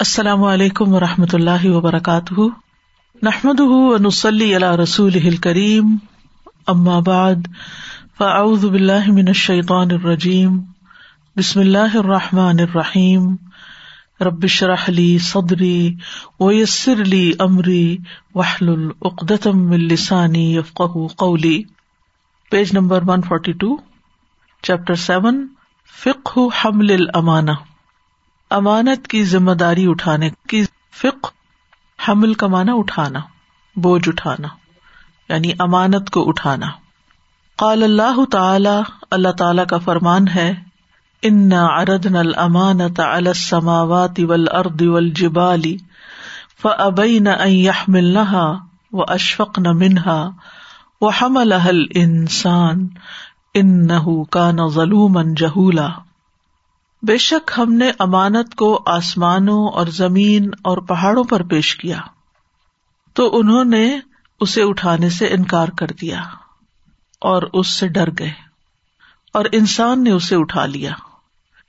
السلام علیکم و رحمۃ اللہ وبرکاتہ۔ نحمد نسلی اللہ رسول کریم بعد، فاعوذ باللہ من الشیطان الرجیم۔ بسم اللہ الرحمٰن الرحیم۔ ربش رحلی صدری ویسر علی عمری وحل العقدم السانی یفق قولی۔ Page number one forty two chapter seven فک حمل الامانہ۔ امانت کی ذمہ داری اٹھانے کی فک حمل کا مانا اٹھانا، بوجھ اٹھانا یعنی امانت کو اٹھانا۔ قال اللہ تعالی اللہ تعالی کا فرمان ہے ان اردن المانت السماوات والارض والجبال فابین ان يحملنها واشفقن منها وحملها الانسان انه كان ظلوما جهولا۔ بے شک ہم نے امانت کو آسمانوں اور زمین اور پہاڑوں پر پیش کیا تو انہوں نے اسے اٹھانے سے انکار کر دیا اور اس سے ڈر گئے اور انسان نے اسے اٹھا لیا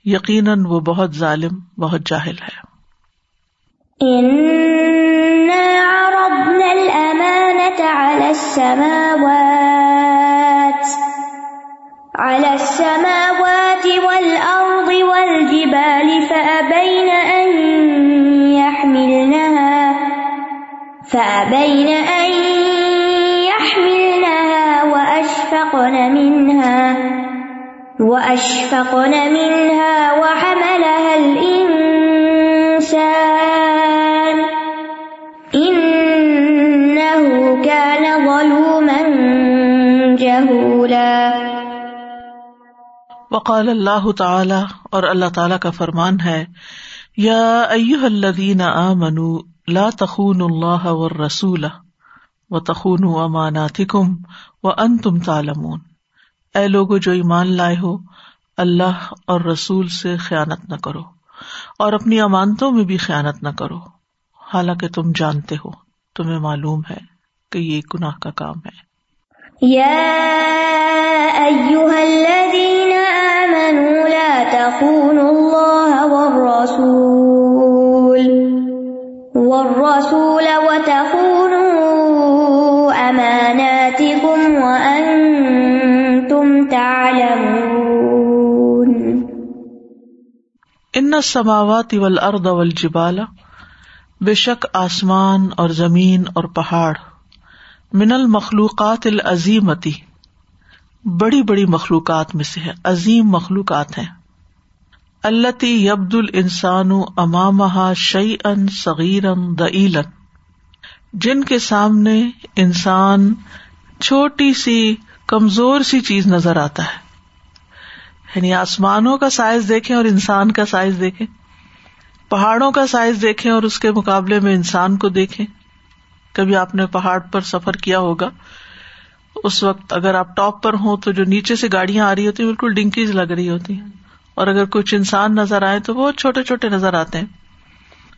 یقیناً وہ بہت ظالم، بہت جاہل ہے۔ على السماوات والأرض والجبال فأبين أن يحملنها، فأبين أن يحملنها وأشفقن منها وأشفقن منها وحملها الإنسان. وقال اللہ تعالی اور اللہ تعالی کا فرمان ہے، یا ایوہ الذین آمنوا لا تخون اللہ والرسول و تخون اماناتکم و انتم تعلمون۔ اے لوگو جو ایمان لائے ہو، اللہ اور رسول سے خیانت نہ کرو اور اپنی امانتوں میں بھی خیانت نہ کرو۔ حالانکہ تم جانتے ہو، تمہیں معلوم ہے کہ یہ گناہ کا کام ہے۔ یا ایوہ الذین آمنوا لا تخونوا الله والرسول والرسول وتخونوا أماناتكم وأنتم تعلمون ان السماوات والارض والجبال بے شک آسمان اور زمین اور پہاڑ من المخلوقات العظیمتی۔ بڑی بڑی مخلوقات میں سے ہے عظیم مخلوقات ہیں۔ اللہ یبد السان امام شعی ان صغیر جن کے سامنے انسان چھوٹی سی، کمزور سی چیز نظر آتا ہے۔ یعنی آسمانوں کا سائز دیکھیں اور انسان کا سائز دیکھیں۔ پہاڑوں کا سائز دیکھیں اور اس کے مقابلے میں انسان کو دیکھیں۔ کبھی آپ نے پہاڑ پر سفر کیا ہوگا، اس وقت اگر آپ ٹاپ پر ہوں تو جو نیچے سے گاڑیاں آ رہی ہوتی ہیں، بالکل ڈنکیز لگ رہی ہوتی ہیں۔ اور اگر کچھ انسان نظر آئے تو بہت چھوٹے چھوٹے نظر آتے ہیں۔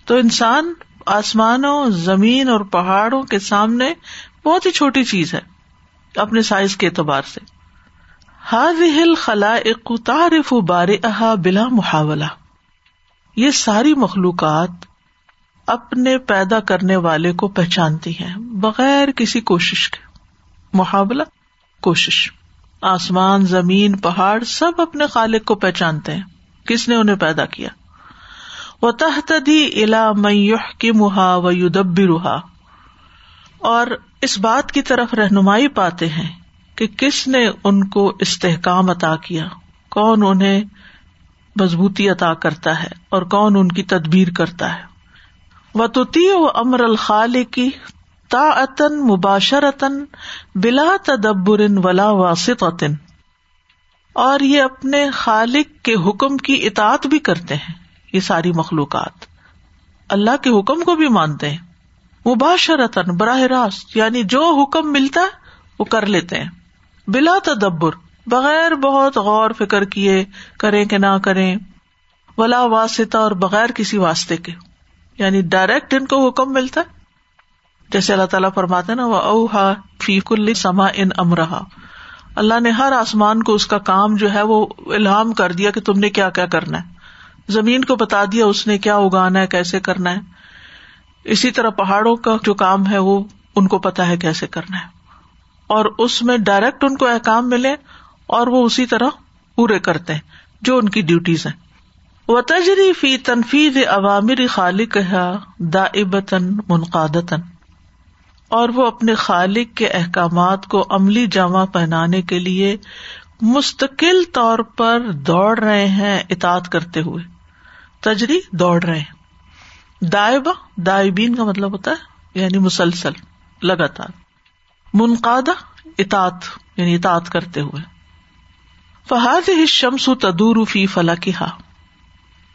تو انسان آسمانوں، زمین اور پہاڑوں کے سامنے بہت ہی چھوٹی چیز ہے، اپنے سائز کے اعتبار سے۔ ہاد ہل خلا اقتارف بار احا بلا محاولہ۔ یہ ساری مخلوقات اپنے پیدا کرنے والے کو پہچانتی ہیں، بغیر کسی کوشش کے۔ محاولہ، کوشش۔ آسمان، زمین، پہاڑ، سب اپنے خالق کو پہچانتے ہیں، کس نے انہیں پیدا کیا؟ وہ تحتی الا میوح کی محا و یدبی روحا اور اس بات کی طرف رہنمائی پاتے ہیں کہ کس نے ان کو استحکام عطا کیا؟ کون انہیں مضبوطی عطا کرتا ہے اور کون ان کی تدبیر کرتا ہے؟ و و امر الخال کی تا مباشرتن بلا تدبر ولا واسط اور یہ اپنے خالق کے حکم کی اطاط بھی کرتے ہیں یہ ساری مخلوقات اللہ کے حکم کو بھی مانتے ہیں مباشرتن براہ راست یعنی جو حکم ملتا ہے وہ کر لیتے ہیں بلا تدبر بغیر بہت غور فکر کیے کریں کہ نہ کریں ولا واسطہ اور بغیر کسی واسطے کے یعنی ڈائریکٹ ان کو حکم ملتا ہے۔ جیسے اللہ تعالیٰ فرماتے نا وہ اوہا فی کل سما ان امرہا اللہ نے ہر آسمان کو اس کا کام جو ہے وہ الحام کر دیا کہ تم نے کیا کیا کرنا ہے۔ زمین کو بتا دیا اس نے کیا اگانا ہے، کیسے کرنا ہے۔ اسی طرح پہاڑوں کا جو کام ہے وہ ان کو پتا ہے کیسے کرنا ہے۔ اور اس میں ڈائریکٹ ان کو احکام ملے اور وہ اسی طرح پورے کرتے ہیں، جو ان کی ڈیوٹیز ہیں۔ و تجری فی تنفیز عوامر خالق دا منقادتن اور وہ اپنے خالق کے احکامات کو عملی جامع پہنانے کے لیے مستقل طور پر دوڑ رہے ہیں اطاط کرتے ہوئے۔ تجری دوڑ رہے ہیں۔ دائبہ، دائبین کا مطلب ہوتا ہے یعنی مسلسل، لگاتار۔ منقادہ اطاط یعنی اطاط کرتے ہوئے۔ فہاد ہی شمس تدور فی فلا ہا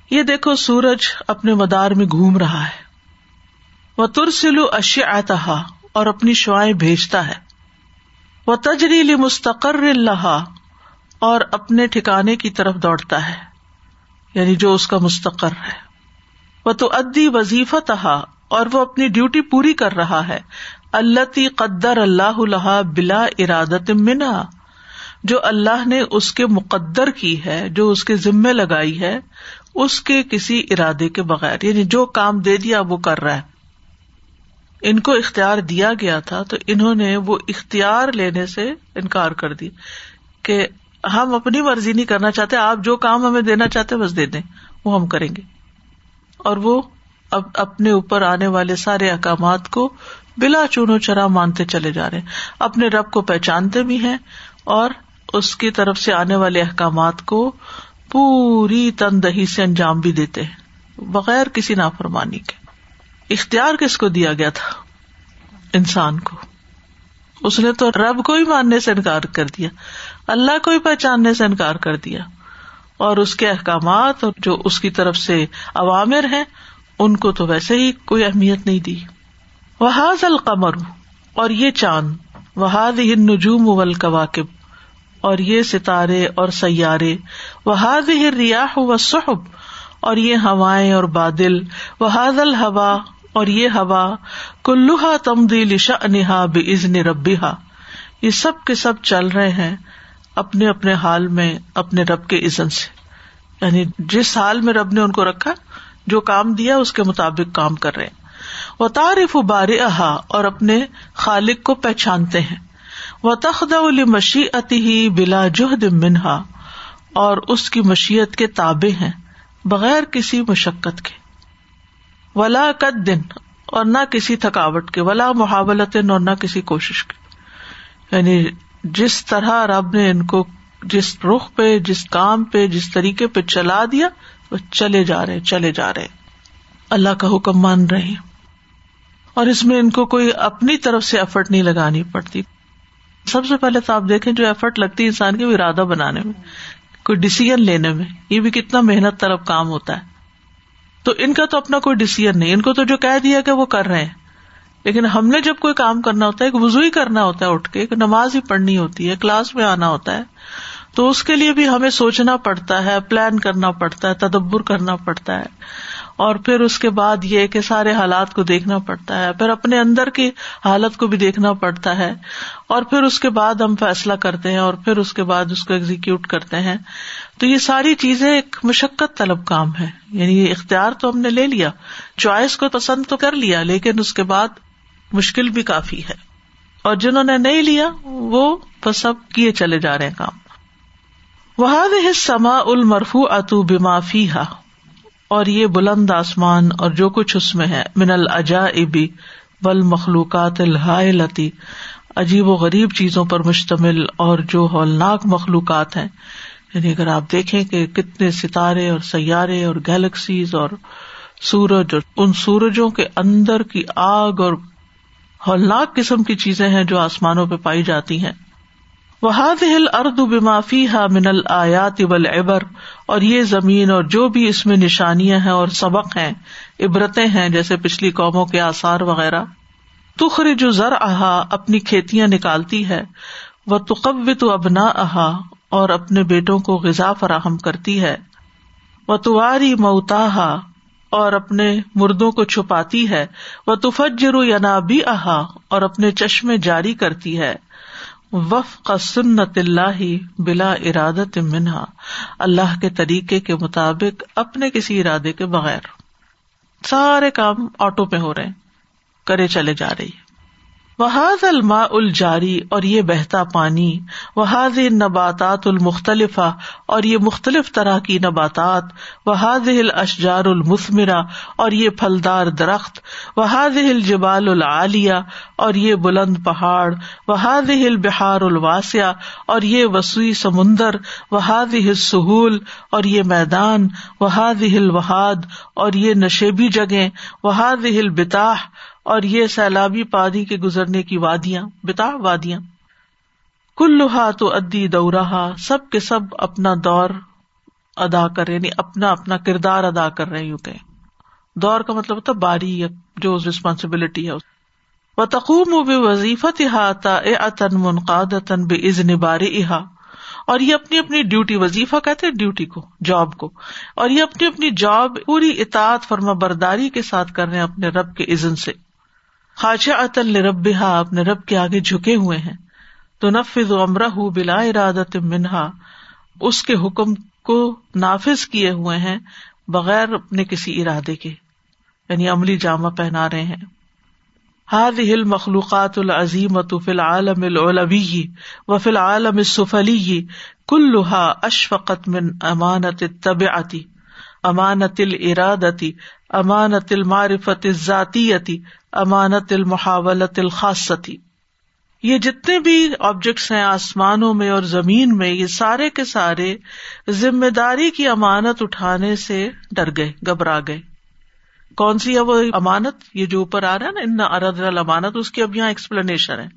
یہ دیکھو سورج اپنے مدار میں گھوم رہا ہے۔ وہ ترسلو اشیا اور اپنی شوائیں بھیجتا ہے۔ وہ تجریلی مستقر اللہ اور اپنے ٹھکانے کی طرف دوڑتا ہے۔ یعنی جو اس کا مستقر ہے۔ وہ تو ادی وظیفہ تہا اور وہ اپنی ڈیوٹی پوری کر رہا ہے۔ اللہ قدر اللہ اللہ بلا ارادت منا جو اللہ نے اس کے مقدر کی ہے، جو اس کے ذمے لگائی ہے۔ اس کے کسی ارادے کے بغیر یعنی جو کام دے دیا وہ کر رہا ہے۔ ان کو اختیار دیا گیا تھا تو انہوں نے وہ اختیار لینے سے انکار کر دیا کہ ہم اپنی مرضی نہیں کرنا چاہتے، آپ جو کام ہمیں دینا چاہتے بس دے دیں، وہ ہم کریں گے۔ اور وہ اب اپنے اوپر آنے والے سارے احکامات کو بلا چونو چرا مانتے چلے جا رہے اپنے رب کو پہچانتے بھی ہیں اور اس کی طرف سے آنے والے احکامات کو پوری تن دہی سے انجام بھی دیتے ہیں، بغیر کسی نافرمانی کے۔ اختیار کس کو دیا گیا تھا؟ انسان کو۔ اس نے تو رب کو ہی ماننے سے انکار کر دیا، اللہ کو ہی پہچاننے سے انکار کر دیا۔ اور اس کے احکامات اور جو اس کی طرف سے عوامر ہیں، ان کو تو ویسے ہی کوئی اہمیت نہیں دی۔ وحاظ القمر، اور یہ چاند۔ وحاد نجوم والکواکب اور یہ ستارے اور سیارے۔ وحاد ریاح و صحب اور یہ ہوائیں اور بادل۔ وہ وحاد الحوا اور یہ ہوا۔ کلوہا تمدیل شا بے عزن ربیحا یہ سب کے سب چل رہے ہیں اپنے اپنے حال میں، اپنے رب کے عزن سے۔ یعنی جس حال میں رب نے ان کو رکھا، جو کام دیا، اس کے مطابق کام کر رہے وہ تعریف بار اور اپنے خالق کو پہچانتے ہیں۔ وہ تخد مشیعت ہی بلا جہد منہا اور اس کی مشیت کے تابے ہیں بغیر کسی مشقت کے۔ ولا قد دن اور نہ کسی تھکاوٹ کے، ولا محاولت اور نہ کسی کوشش کے۔ یعنی جس طرح رب نے ان کو جس رخ پہ، جس کام پہ، جس طریقے پہ چلا دیا، وہ چلے جا رہے، چلے جا رہے۔ اللہ کا حکم مان رہے اور اس میں ان کو کوئی اپنی طرف سے ایفرٹ نہیں لگانی پڑتی۔ سب سے پہلے تو آپ دیکھیں جو ایفرٹ لگتی ہے انسان کے ارادہ بنانے میں، کوئی ڈسیزن لینے میں، یہ بھی کتنا محنت طرف کام ہوتا ہے۔ تو ان کا تو اپنا کوئی ڈسیزن نہیں، ان کو تو جو کہہ دیا کہ وہ کر رہے ہیں۔ لیکن ہم نے جب کوئی کام کرنا ہوتا ہے، ایک وزو ہی کرنا ہوتا ہے، اٹھ کے، ایک نماز ہی پڑھنی ہوتی ہے، کلاس میں آنا ہوتا ہے۔ تو اس کے لیے بھی ہمیں سوچنا پڑتا ہے پلان کرنا پڑتا ہے، تدبر کرنا پڑتا ہے۔ اور پھر اس کے بعد یہ کہ سارے حالات کو دیکھنا پڑتا ہے، پھر اپنے اندر کی حالت کو بھی دیکھنا پڑتا ہے، اور پھر اس کے بعد ہم فیصلہ کرتے ہیں اور پھر اس کے بعد اس کو ایگزیکیوٹ کرتے ہیں۔ تو یہ ساری چیزیں ایک مشقت طلب کام ہے یعنی یہ اختیار تو ہم نے لے لیا، چوائس کو پسند تو کر لیا، لیکن اس کے بعد مشکل بھی کافی ہے۔ اور جنہوں نے نہیں لیا، وہ بس سب کیے چلے جا رہے ہیں کام۔ وہ سما المرفو اتو بمافی ہا اور یہ بلند آسمان اور جو کچھ اس میں ہے، من الجا ابی بل مخلوقات الحاطی عجیب و غریب چیزوں پر مشتمل اور جو ہولناک مخلوقات ہیں۔ یعنی اگر آپ دیکھیں کہ کتنے ستارے اور سیارے اور گیلیکسیز اور سورج اور ان سورجوں کے اندر کی آگ اور ہولناک قسم کی چیزیں ہیں جو آسمانوں پہ پائی جاتی ہیں۔ وہاد ہل ارد بافی ہا من الآیات ابر اور یہ زمین اور جو بھی اس میں نشانیاں ہیں اور سبق ہیں، عبرتیں ہیں، جیسے پچھلی قوموں کے آثار وغیرہ تخر جو ذر احا اپنی کھیتیاں نکالتی ہے وہ تقب تو ابنا احا اور اپنے بیٹوں کو غذا فراہم کرتی ہے وہ تواری موتاحا اور اپنے مردوں کو چھپاتی ہے وہ تفجر یا نابی احا اور اپنے چشمے جاری کرتی ہے۔ وف کا سنت اللہ بلا ارادت منہا، اللہ کے طریقے کے مطابق اپنے کسی ارادے کے بغیر۔ سارے کام آٹو پہ ہو رہے ہیں، کرے چلے جا رہی وحاظ الما الجاری اور یہ بہتا پانی وحاظ نباتات المختلف اور یہ مختلف طرح کی نباتات وحاظ الاشجار المثمرا اور یہ پھلدار درخت وحاظ الجبال العالیہ اور یہ بلند پہاڑ وحاظ البہار الواسع اور یہ وسوئی سمندر وحاظ السہول اور یہ میدان وحاظ الوہاد اور یہ نشیبی جگہ وحاظ البتاح اور یہ سیلابی پادی کے گزرنے کی وادیاں، بتا وادیاں۔ کل تو ادی دورہ سب کے سب اپنا دور ادا کر رہے یعنی اپنا اپنا کردار ادا کر رہے یوں کہ دور کا مطلب ہوتا باری، یا جو ریسپانسبلٹی ہے۔ وہ تقوم و بے وظیفت احاطہ اے عطن منقاد بے عزن بار احا اور یہ اپنی اپنی ڈیوٹی وظیفہ کہتے ہیں ڈیوٹی کو جاب کو۔ اور یہ اپنی اپنی جاب پوری اطاعت، فرما برداری کے ساتھ کر رہے ہیں اپنے رب کے عزن سے۔ خاجہ عطل رب اپنے رب کے آگے جھکے ہوئے ہیں۔ تو نفذ امرا بلا ارادت منہا۔ اس کے حکم کو نافذ کیے ہوئے ہیں بغیر اپنے کسی ارادے کے۔ یعنی عملی جامع پہنا رہے ہیں۔ ہاد ہل مخلوقات العظیم فی العالم العلوی و فی العالم سفلی کلحا اشفقت من امانت طبعتی امانت الرادتی امانت المعرفت ذاتی امانت المحاولت الخاصتی یہ جتنے بھی آبجیکٹس ہیں آسمانوں میں اور زمین میں، یہ سارے کے سارے ذمہ داری کی امانت اٹھانے سے ڈر گئے، گھبرا گئے۔ کون سی ہے وہ امانت؟ یہ جو اوپر آ رہا ہے نا ارد المانت اس کی اب یہاں ایکسپلینیشن ہے۔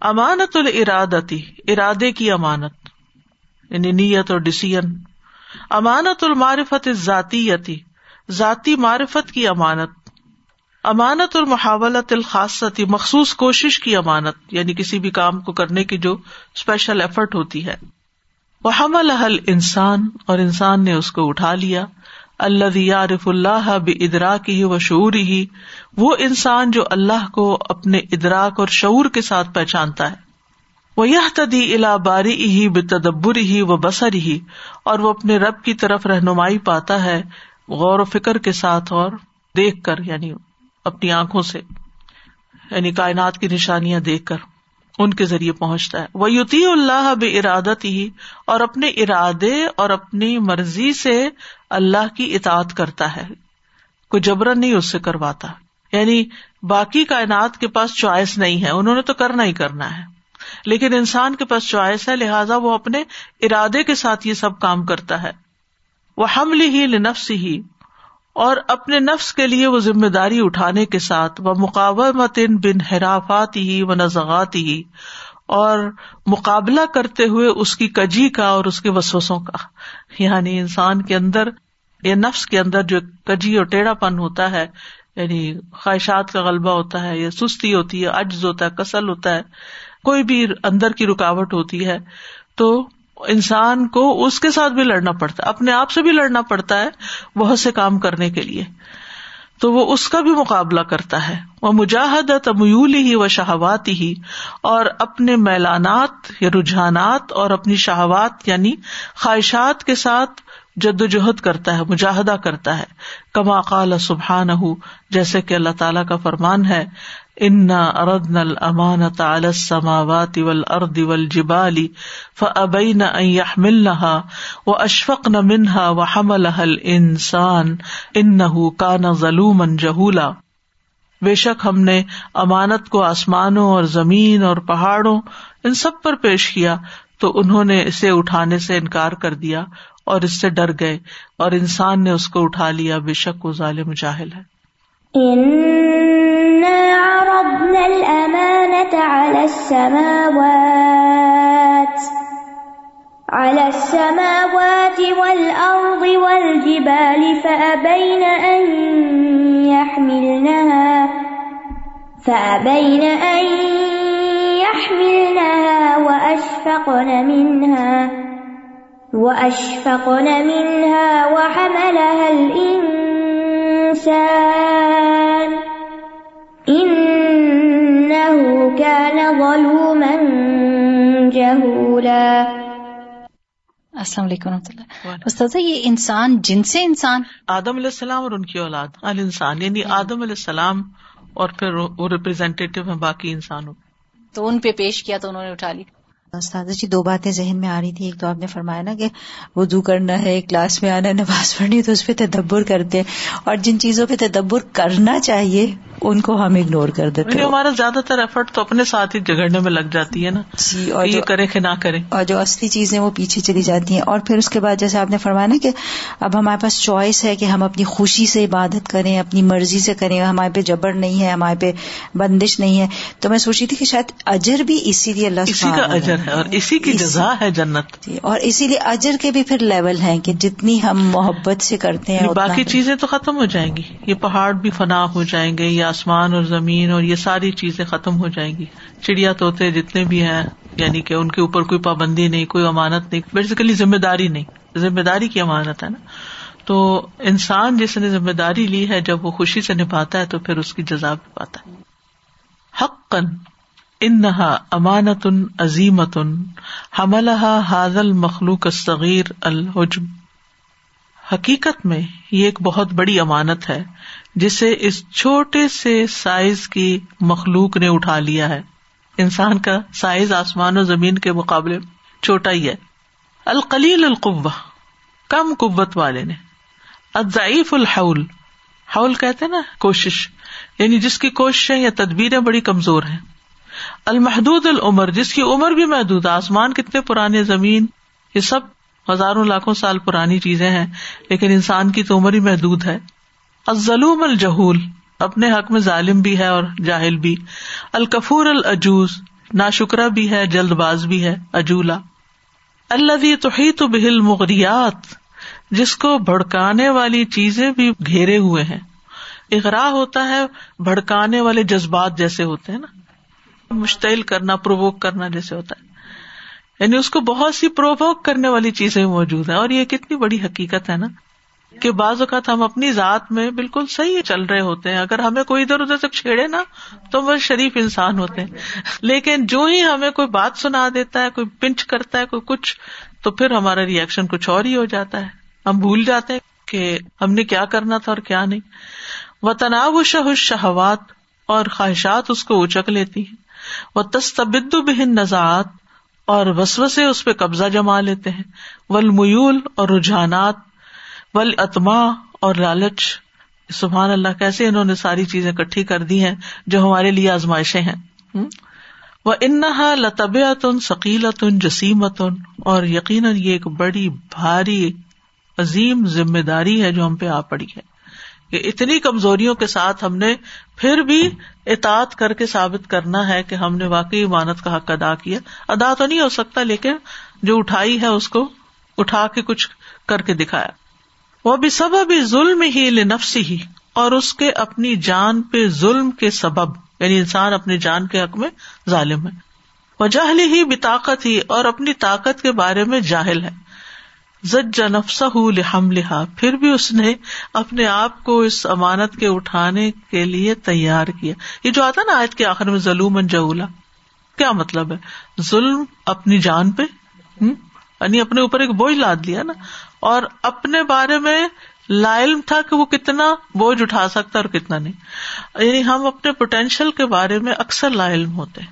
امانت الرادتی ارادے کی امانت یعنی نیت اور ڈسیزن امانت المعرفت ذاتی یتی ذاتی معرفت کی امانت امانت اور محاولت الخاصتی، مخصوص کوشش کی امانت یعنی کسی بھی کام کو کرنے کی جو اسپیشل ایفرٹ ہوتی ہے۔ وہ حمل الحل انسان اور انسان نے اس کو اٹھا لیا۔ اللہ یارف اللہ ادراک ہی و شعور ہی وہ انسان جو اللہ کو اپنے ادراک اور شعور کے ساتھ پہچانتا ہے۔ وہ یہ تدی الا باری ہی بے تدبر ہی و بسر ہی اور وہ اپنے رب کی طرف رہنمائی پاتا ہے، غور و فکر کے ساتھ اور دیکھ کر یعنی اپنی آنکھوں سے یعنی کائنات کی نشانیاں دیکھ کر ان کے ذریعے پہنچتا ہے۔ وہ یوتی اللہ بے ارادت ہی اور اپنے ارادے اور اپنی مرضی سے اللہ کی اطاعت کرتا ہے۔ کوئی جبرن نہیں اس سے کرواتا۔ یعنی باقی کائنات کے پاس چوائس نہیں ہے۔ انہوں نے تو کرنا ہی کرنا ہے۔ لیکن انسان کے پاس چوائس ہے، لہٰذا وہ اپنے ارادے کے ساتھ یہ سب کام کرتا ہے۔ وہ حمل ہی لنفس ہی اور اپنے نفس کے لیے وہ ذمہ داری اٹھانے کے ساتھ وہ مقابلت بن حرافات ہی و نزغات ہی اور مقابلہ کرتے ہوئے اس کی کجی کا اور اس کے وسوسوں کا۔ یعنی انسان کے اندر، یا نفس کے اندر جو کجی اور ٹیڑھا پن ہوتا ہے یعنی خواہشات کا غلبہ ہوتا ہے، یا سستی ہوتی ہے، عجز ہوتا ہے، کسل ہوتا ہے کوئی بھی اندر کی رکاوٹ ہوتی ہے، تو انسان کو اس کے ساتھ بھی لڑنا پڑتا ہے، اپنے آپ سے بھی لڑنا پڑتا ہے بہت سے کام کرنے کے لیے۔ تو وہ اس کا بھی مقابلہ کرتا ہے۔ وہ مجاہد تمیول ہی و شہوات ہی اور اپنے میلانات یا رجحانات اور اپنی شہوات یعنی خواہشات کے ساتھ جد و جہد کرتا ہے، مجاہدہ کرتا ہے۔ کما قال سبحان جیسے کہ اللہ تعالیٰ کا فرمان ہے انا اردن الامانت على السماوات والارض والجبال فابين ان يحملنها واشفقن منها وحملها الانسان انه كان ظلوما جهولا۔ بے شک ہم نے امانت کو آسمانوں اور زمین اور پہاڑوں، ان سب پر پیش کیا، تو انہوں نے اسے اٹھانے سے انکار کر دیا اور اس سے ڈر گئے اور انسان نے اس کو اٹھا لیا۔ بے شک وہ ظالم جاہل ہے۔ عرضنا الأمانة على السماوات على السماوات والأرض والجبال فأبين أن يحملنها، فأبين أن يحملنها وأشفقن منها وأشفقن منها وحملها الإنسان إنه كان ظلوما جهولا. السلام علیکم و رحمۃ اللہ استاذہ یہ انسان جن سے انسان؟ آدم علیہ السلام اور ان کی اولاد ال انسان یعنی آدم علیہ السلام اور پھر وہ ریپرزینٹیو ہیں باقی انسانوں. تو ان پہ پیش کیا تو انہوں نے اٹھا لی استاد جی دو باتیں ذہن میں آ رہی تھی۔ ایک تو آپ نے فرمایا نا کہ وضو کرنا ہے کلاس میں آنا ہے نماز پڑھنی تو اس پہ تدبر کرتے ہیں۔ اور جن چیزوں پہ تدبر کرنا چاہیے ان کو ہم اگنور کر دیتے یعنی ہمارا زیادہ تر ایفرٹ تو اپنے ساتھ ہی جگڑنے میں لگ جاتی ہے نا۔ جی اور یہ کرے کہ نہ کرے اور جو اصلی چیزیں وہ پیچھے چلی جاتی ہیں۔ اور پھر اس کے بعد جیسے آپ نے فرمایا نا کہ اب ہمارے پاس چوائس ہے کہ ہم اپنی خوشی سے عبادت کریں اپنی مرضی سے کریں۔ ہمارے پہ جبر نہیں ہے ہمارے پہ بندش نہیں ہے۔ تو میں سوچی تھی کہ شاید اجر بھی اسی لیے اللہ اسی کا اجر۔ ہے اور اسی کی جزا ہے جنت۔ جی، اور اسی لیے اجر کے بھی پھر لیول ہیں کہ جتنی ہم محبت سے کرتے ہیں یعنی باقی چیزیں تو ختم ہو جائیں گی۔ یہ پہاڑ بھی فنا ہو جائیں گے یہ آسمان اور زمین اور یہ ساری چیزیں ختم ہو جائیں گی۔ چڑیا طوطے جتنے بھی ہیں یعنی کہ ان کے اوپر کوئی پابندی نہیں کوئی امانت نہیں بیسیکلی ذمہ داری نہیں۔ ذمہ داری کی امانت ہے نا۔ تو انسان جس نے ذمہ داری لی ہے جب وہ خوشی سے نبھاتا ہے تو پھر اس کی جزا بھی پاتا ہے۔ حقن انہا امانت عظیمت حملہ حاضل مخلوق صغیر الحجم۔ حقیقت میں یہ ایک بہت بڑی امانت ہے، جسے اس چھوٹے سے سائز کی مخلوق نے اٹھا لیا ہے۔ انسان کا سائز آسمان و زمین کے مقابلے چھوٹا ہی ہے۔ القلیل القوا کم قوت والے نے۔ الضعیف الحول، حول کہتے نا، کوشش یعنی جس کی کوششیں یا تدبیریں بڑی کمزور ہیں۔ المحدود العمر، جس کی عمر بھی محدود آسمان کتنے پرانے زمین، یہ سب ہزاروں لاکھوں سال پرانی چیزیں ہیں، لیکن انسان کی تو عمر ہی محدود ہے۔ الظلوم الجہول، اپنے حق میں ظالم بھی ہے اور جاہل بھی۔ الکفور العجوز نا شکرا بھی ہے، جلد باز بھی ہے اجولا اللہ توحید بہل مغریات جس کو بھڑکانے والی چیزیں بھی گھیرے ہوئے ہیں۔ اغرا ہوتا ہے، بھڑکانے والے جذبات جیسے ہوتے ہیں نا۔ مشتعل کرنا پرووک کرنا جیسے ہوتا ہے۔ یعنی اس کو بہت سی پرووک کرنے والی چیزیں موجود ہیں۔ اور یہ کتنی بڑی حقیقت ہے نا کہ بعض اوقات ہم اپنی ذات میں بالکل صحیح چل رہے ہوتے ہیں۔ اگر ہمیں کوئی ادھر ادھر سے چھیڑے نا تو وہ شریف انسان ہوتے ہیں۔ لیکن جو ہی ہمیں کوئی بات سنا دیتا ہے، کوئی پنچ کرتا ہے، کوئی کچھ، تو پھر ہمارا ریئیکشن کچھ اور ہی ہو جاتا ہے۔ ہم بھول جاتے ہیں کہ ہم نے کیا کرنا تھا اور کیا نہیں۔ وہ تناؤ شہ شہوات اور خواہشات اس کو اچک لیتی ہیں۔ وہ تستبد بہن نژات اور وسو سے اس پہ قبضہ جما لیتے ہیں۔ ول میول اور رجحانات۔ ول اتما اور لالچ۔ سبحان اللہ، کیسے انہوں نے ساری چیزیں کٹھی کر دی ہیں جو ہمارے لیے آزمائشیں ہیں؟ وہ انہا لطبیت ثقیلت جسیمت اور یقیناً یہ ایک بڑی، بھاری، عظیم ذمہ داری ہے جو ہم پہ آ پڑی ہے۔ کہ اتنی کمزوریوں کے ساتھ ہم نے پھر بھی اطاعت کر کے ثابت کرنا ہے کہ ہم نے واقعی امانت کا حق ادا کیا۔ ادا تو نہیں ہو سکتا، لیکن جو اٹھائی ہے اس کو اٹھا کے کچھ کر کے دکھایا۔ وہ بھی سب ابھی ظلم ہی لنفسی ہی اور اس کے اپنی جان پہ ظلم کے سبب یعنی انسان اپنی جان کے حق میں ظالم ہے۔ وہ جاہل ہی بھی طاقت ہی اور اپنی طاقت کے بارے میں جاہل ہے۔ زج نفسا لحم لہا پھر بھی اس نے اپنے آپ کو اس امانت کے اٹھانے کے لیے تیار کیا۔ یہ جو آتا نا آج کے آخر میں ظلم جہولا کیا مطلب ہے؟ ظلم اپنی جان پہ یعنی اپنے اوپر ایک بوجھ لاد لیا نا۔ اور اپنے بارے میں لا تھا کہ وہ کتنا بوجھ اٹھا سکتا اور کتنا نہیں۔ یعنی ہم اپنے پوٹینشیل کے بارے میں اکثر لا علم ہوتے ہیں۔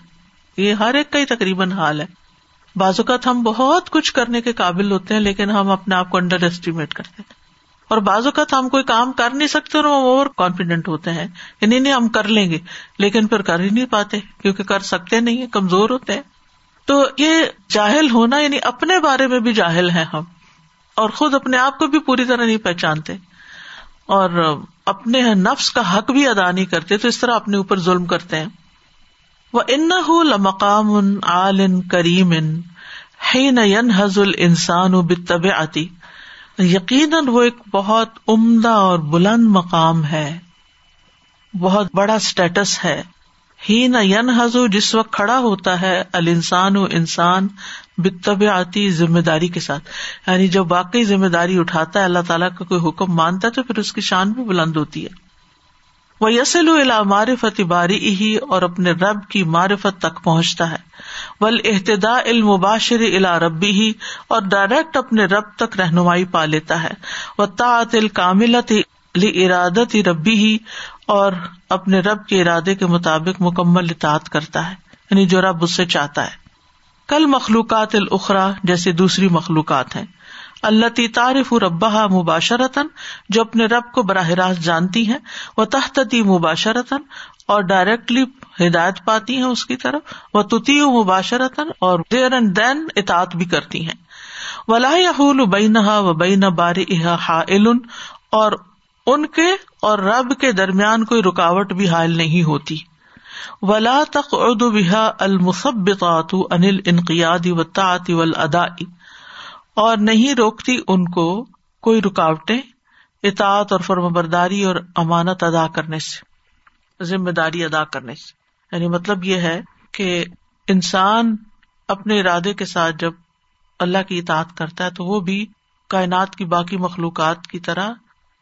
یہ ہر ایک کا ہی تقریباً حال ہے۔ بعض اوقات ہم بہت کچھ کرنے کے قابل ہوتے ہیں، لیکن ہم اپنے آپ کو انڈر اسٹیمیٹ کرتے ہیں۔ اور بعض اوقات ہم کوئی کام کر نہیں سکتے اور اوور کانفیڈینٹ ہوتے ہیں۔ یعنی نہیں، ہم کر لیں گے، لیکن پھر کر ہی نہیں پاتے، کیونکہ کر سکتے نہیں ہے کمزور ہوتے ہیں۔ تو یہ جاہل ہونا یعنی اپنے بارے میں بھی جاہل ہے ہم۔ اور خود اپنے آپ کو بھی پوری طرح نہیں پہچانتے۔ اور اپنے نفس کا حق بھی ادا نہیں کرتے، تو اس طرح اپنے اوپر ظلم کرتے ہیں۔ وہ ان لمقام عال کریم حین حضل انسان و بتب آتی یقیناً وہ ایک بہت عمدہ اور بلند مقام ہے۔ بہت بڑا اسٹیٹس ہے۔ ہی نہ ین حضو جس وقت کھڑا ہوتا ہے ال انسان و انسان بتب آتی ذمہ داری کے ساتھ۔ یعنی جب واقعی ذمہ داری اٹھاتا ہے، اللہ تعالیٰ کا کوئی حکم مانتا ہے، تو پھر اس کی شان بھی بلند ہوتی ہے۔ وہ یسل معرفت باری ہی اور اپنے رب کی معرفت تک پہنچتا ہے۔ ول احتدا المباشر الا ربی ہی اور ڈائریکٹ اپنے رب تک رہنمائی پا لیتا ہے۔ وہ تعط الکاملت ارادت ربی ہی اور اپنے رب کے ارادے کے مطابق مکمل اطاعت کرتا ہے۔ یعنی جو رب اس سے چاہتا ہے۔ کل مخلوقات الخرا جیسے دوسری مخلوقات ہیں۔ اللہ تعارف ربا مباشرتن جو اپنے رب کو براہ راست جانتی ہیں وہ تحتی مباشرتن اور ڈائریکٹلی ہدایت پاتی ہیں اس کی طرف وہ تتی مباشرتن اور دیر اینڈ دین اطاط بھی کرتی ہیں۔ ولاح بین و بین باری ہا اور ان کے اور رب کے درمیان کوئی رکاوٹ بھی حائل نہیں ہوتی۔ ولا تک اردو بحا المسبات انل انقیادی و تعطی ادا اور نہیں روکتی ان کو کوئی رکاوٹیں، اطاعت اور فرم برداری اور امانت ادا کرنے سے، ذمہ داری ادا کرنے سے۔ یعنی مطلب یہ ہے کہ انسان اپنے ارادے کے ساتھ جب اللہ کی اطاعت کرتا ہے تو وہ بھی کائنات کی باقی مخلوقات کی طرح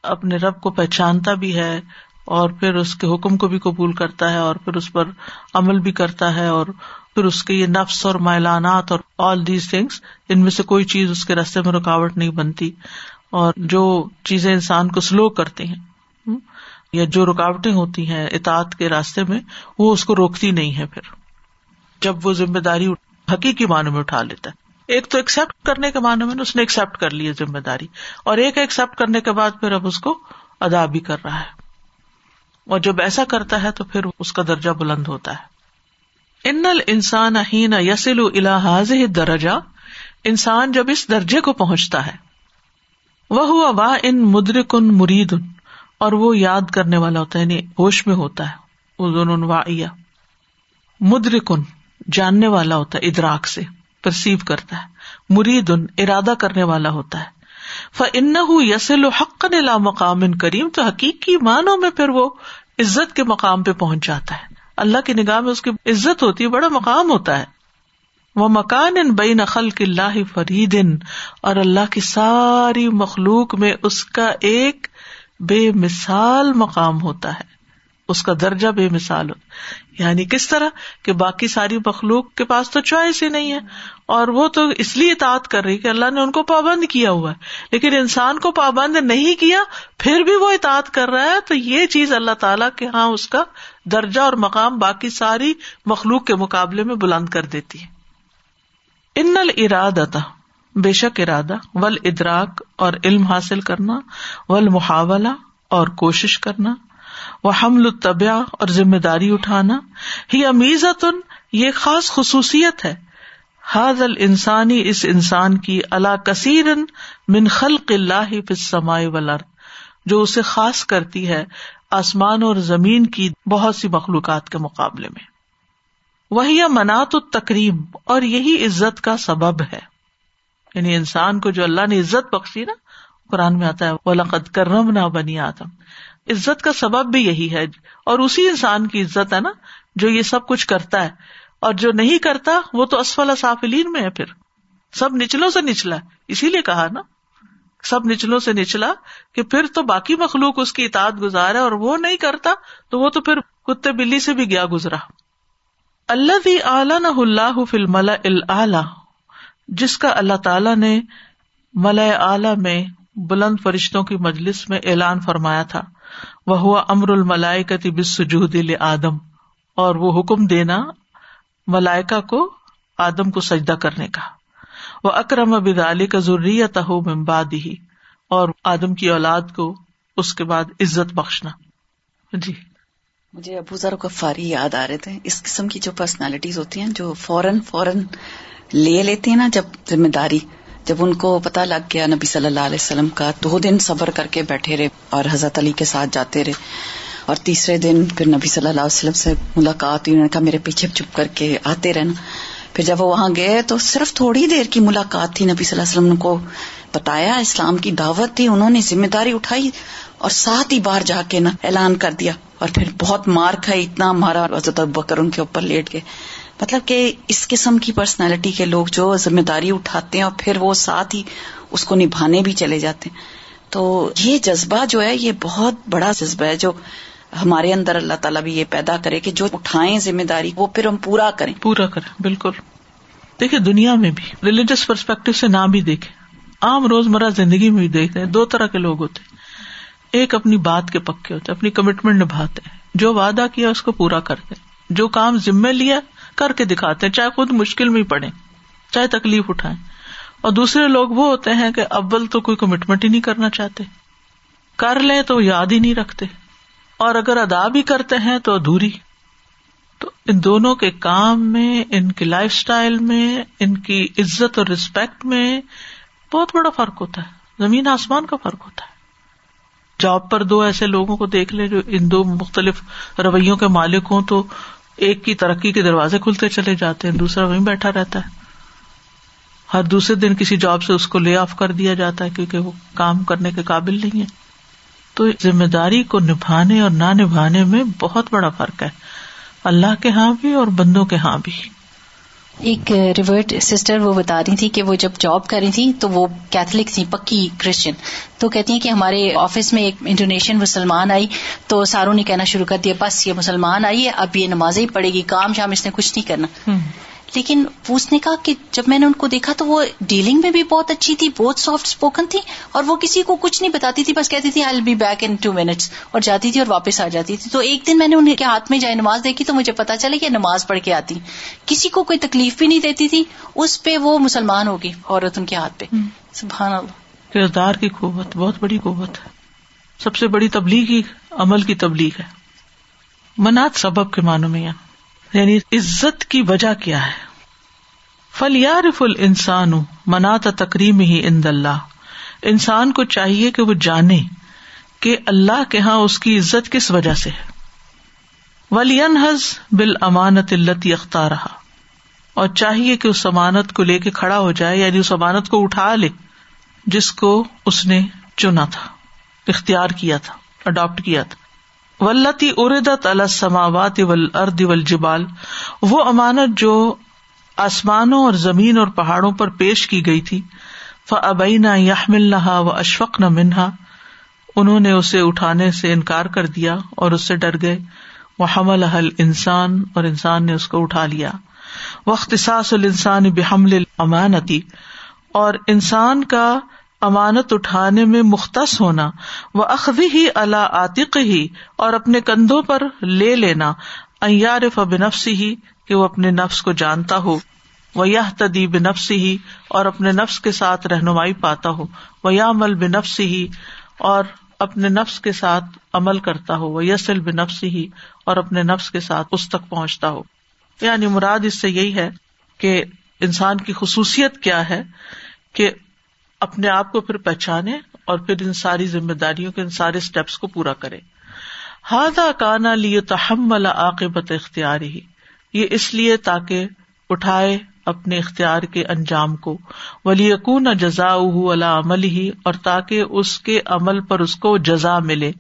اپنے رب کو پہچانتا بھی ہے اور پھر اس کے حکم کو بھی قبول کرتا ہے اور پھر اس پر عمل بھی کرتا ہے اور پھر اس کے یہ نفس اور میلانات اور آل دیز تھنگس ان میں سے کوئی چیز اس کے راستے میں رکاوٹ نہیں بنتی۔ اور جو چیزیں انسان کو سلو کرتی ہیں یا جو رکاوٹیں ہوتی ہیں اطاعت کے راستے میں، وہ اس کو روکتی نہیں ہے پھر۔ جب وہ ذمہ داری حقیقی معنی میں اٹھا لیتا ہے۔ ایک تو ایکسپٹ کرنے کے معنی میں اس نے ایکسپٹ کر لی ذمہ داری۔ اور ایک ایکسپٹ کرنے کے بعد پھر اب اس کو ادا بھی کر رہا ہے۔ اور جب ایسا کرتا ہے تو پھر اس کا درجہ بلند ہوتا ہے۔ ان انسان ہین یسل الحاظ درجہ انسان جب اس درجے کو پہنچتا ہے وہ ہوا وا ان مدرک ان مرید ان اور وہ یاد کرنے والا ہوتا ہے یعنی ہوش میں ہوتا ہے وہ دونوں مدرک ان جاننے والا ہوتا ہے ادراک سے پرسیو کرتا ہے مرید ان ارادہ کرنے والا ہوتا ہے ف ان یسل حق لا مقام ان کریم تو حقیقی معنوں میں پھر وہ عزت کے مقام پہ پہنچ جاتا ہے اللہ کی نگاہ میں اس کی عزت ہوتی ہے، بڑا مقام ہوتا ہے۔ وہ مکان ان بے کی اللہ فرید ان اور اللہ کی ساری مخلوق میں اس کا ایک بے مثال مقام ہوتا ہے۔ اس کا درجہ بے مثال ہو یعنی کس طرح کہ باقی ساری مخلوق کے پاس تو چوائس ہی نہیں ہے اور وہ تو اس لیے اطاعت کر رہی کہ اللہ نے ان کو پابند کیا ہوا ہے۔ لیکن انسان کو پابند نہیں کیا، پھر بھی وہ اطاعت کر رہا ہے، تو یہ چیز اللہ تعالیٰ کے ہاں اس کا درجہ اور مقام باقی ساری مخلوق کے مقابلے میں بلند کر دیتی ہے۔ ان ارادہ بے شک ارادہ ول ادراک اور علم حاصل کرنا ول محاولہ اور کوشش کرنا وہ حمل الطبع اور ذمہ داری اٹھانا ہی امیزتن، یہ خاص خصوصیت ہے۔ حاض ال انسانی اس انسان کی اللہ کثیر من خلق اللہ فسمائے ولر جو اسے خاص کرتی ہے آسمان اور زمین کی بہت سی مخلوقات کے مقابلے میں۔ وہی منات التکریم، اور یہی عزت کا سبب ہے۔ یعنی انسان کو جو اللہ نے عزت بخشی نا، قرآن میں آتا ہے وہ لقد کرم نہ بنی آدم۔ عزت کا سبب بھی یہی ہے اور اسی انسان کی عزت ہے نا جو یہ سب کچھ کرتا ہے اور جو نہیں کرتا وہ تو اسفل سافلین میں ہے پھر سب نچلوں سے نچلا اسی لیے کہا نا۔ سب نچلوں سے نچلا کہ پھر تو باقی مخلوق اس کی اطاعت گزار ہے اور وہ نہیں کرتا تو وہ تو پھر کتے بلی سے بھی گیا گزرا۔ اللہ اعلی نہ اللہ فل ملا جس کا اللہ تعالی نے ملا اعلی میں بلند فرشتوں کی مجلس میں اعلان فرمایا تھا۔ وہ ہوا امر الملائکتی بسجود آدم اور وہ حکم دینا ملائکا کو، آدم کو سجدہ کرنے کا۔ وہ اکرم بدالی کا ضروریت ہو ممباد ہی اور آدم کی اولاد کو اس کے بعد عزت بخشنا۔ جی۔ مجھے ابو ذر غفاری یاد آ رہے تھے۔ اس قسم کی جو پرسنالٹیز ہوتی ہیں، جو فوراً فوراً لے لیتی ہیں نا جب ذمہ داری۔ جب ان کو پتا لگ گیا نبی صلی اللہ علیہ وسلم کا دو دن صبر کر کے بیٹھے رہے اور حضرت علی کے ساتھ جاتے رہے۔ اور تیسرے دن پھر نبی صلی اللہ علیہ وسلم سے ملاقات انہوں نے کہا، میرے پیچھے چپ کر کے آتے رہنا۔ پھر جب وہ وہاں گئے، تو صرف تھوڑی دیر کی ملاقات تھی نبی صلی اللہ علیہ وسلم کو بتایا۔ اسلام کی دعوت تھی، انہوں نے ذمہ داری اٹھائی اور ساتھ ہی بار جا کے نا اعلان کر دیا۔ اور پھر بہت مار کھائی، اتنا مارا حضرت بکر ان کے اوپر لیٹ کے مطلب کہ اس قسم کی پرسنالٹی کے لوگ جو ذمہ داری اٹھاتے ہیں اور پھر وہ ساتھ ہی اس کو نبھانے بھی چلے جاتے ہیں۔ تو یہ جذبہ جو ہے، یہ بہت بڑا جذبہ ہے جو ہمارے اندر اللہ تعالیٰ بھی یہ پیدا کرے کہ جو اٹھائیں ذمہ داری، وہ پھر ہم پورا کریں۔ پورا کریں، بالکل۔ دیکھیے دنیا میں بھی ریلیجس پرسپیکٹو سے نہ بھی دیکھیں۔ عام روزمرہ زندگی میں بھی دیکھتے ہیں، دو طرح کے لوگ ہوتے ہیں۔ ایک اپنی بات کے پکے ہوتے اپنی کمٹمنٹ نبھاتے ہیں۔ جو وعدہ کیا، اس کو پورا کرتے جو کام ذمے لیا کر کے دکھاتے ہیں، چاہے خود مشکل میں پڑے، چاہے تکلیف اٹھائے اور دوسرے لوگ وہ ہوتے ہیں کہ اول تو کوئی کمٹمنٹ ہی نہیں کرنا چاہتے۔ کر لیں تو یاد ہی نہیں رکھتے۔ اور اگر ادا بھی کرتے ہیں تو ادھوری۔ تو ان دونوں کے کام میں، ان کی لائف اسٹائل میں، ان کی عزت اور ریسپیکٹ میں بہت بڑا فرق ہوتا ہے۔ زمین آسمان کا فرق ہوتا ہے۔ جاب پر دو ایسے لوگوں کو دیکھ لیں جو ان دو مختلف رویوں کے مالک ہوں تو ایک کی ترقی کے دروازے کھلتے چلے جاتے ہیں، دوسرا وہیں بیٹھا رہتا ہے۔ ہر دوسرے دن کسی جاب سے اس کو لے آف کر دیا جاتا ہے کیونکہ وہ کام کرنے کے قابل نہیں ہے۔ تو ذمہ داری کو نبھانے اور نہ نبھانے میں بہت بڑا فرق ہے۔ اللہ کے ہاں بھی اور بندوں کے ہاں بھی۔ ایک ریورٹ سسٹر وہ بتا رہی تھی کہ وہ جب جاب کر رہی تھی تو وہ کیتھلک تھی، پکی کرسچن تو کہتی ہیں کہ ہمارے آفس میں ایک انڈونیشین مسلمان آئی تو ساروں نے کہنا شروع کر دیا، بس یہ مسلمان آئی ہے، اب یہ نمازیں ہی پڑے گی، کام شام اس نے کچھ نہیں کرنا۔ لیکن اس نے کہا کہ جب میں نے ان کو دیکھا تو وہ ڈیلنگ میں بھی بہت اچھی تھی بہت سافٹ اسپوکن تھی اور وہ کسی کو کچھ نہیں بتاتی تھی بس کہتی تھی I be back in two minutes اور جاتی تھی اور واپس آ جاتی تھی۔ تو ایک دن میں نے ان کے ہاتھ میں جائے نماز دیکھی تو مجھے پتا چلے کہ نماز پڑھ کے آتی۔ کسی کو کوئی تکلیف بھی نہیں دیتی تھی اس پہ وہ مسلمان ہوگی عورت ان کے ہاتھ پہ۔ سبحان اللہ کردار کی قوت بہت بڑی قوت ہے۔ سب سے بڑی تبلیغی عمل کی تبلیغ ہے۔ منات سبب کے معنوں میں یعنی عزت کی وجہ کیا ہے؟ فلیارف ال انسان منات تکریم ہی اند اللہ انسان کو چاہیے کہ وہ جانے کہ اللہ کے یہاں اس کی عزت کس وجہ سے ہے۔ ولی حز بال امانت التی اختار رہا اور چاہیے کہ اس امانت کو لے کے کھڑا ہو جائے یعنی اس امانت کو اٹھا لے جس کو اس نے چنا تھا، اختیار کیا تھا، اڈاپٹ کیا تھا۔ ولتی اردت السماوات ارد جبال وہ امانت جو آسمانوں اور زمین اور پہاڑوں پر پیش کی گئی تھی۔ فبینا یحمل نہ و اشفق نہ منہا انہوں نے اسے اٹھانے سے انکار کر دیا اور اس سے ڈر گئے۔ وہ حمل حل انسان اور انسان نے اس کو اٹھا لیا۔ وقت ساس الانسان بحمل امانتی اور انسان کا امانت اٹھانے میں مختص ہونا وہ اخذی ہی اللہ عاطق ہی اور اپنے کندھوں پر لے لینا ایارف بنفسی ہی کہ وہ اپنے نفس کو جانتا ہو وہ یہ تدی بنفسی ہی اور اپنے نفس کے ساتھ رہنمائی پاتا ہو وہ یا عمل بنفسی ہی اور اپنے نفس کے ساتھ عمل کرتا ہو وہ یسل بنفسی ہی اور اپنے نفس کے ساتھ اس تک پہنچتا ہو۔ یعنی مراد اس سے یہی ہے کہ انسان کی خصوصیت کیا ہے، کہ اپنے آپ کو پھر پہچانے اور پھر ان ساری ذمہ داریوں کے ان سارے اسٹیپس کو پورا کرے۔ ہاضا کانا لیے تحمل عاقبت اختیار ہی یہ اس لیے تاکہ اٹھائے اپنے اختیار کے انجام کو۔ ولی یقون جزا اللہ عمل ہی اور تاکہ اس کے عمل پر اس کو جزا ملے۔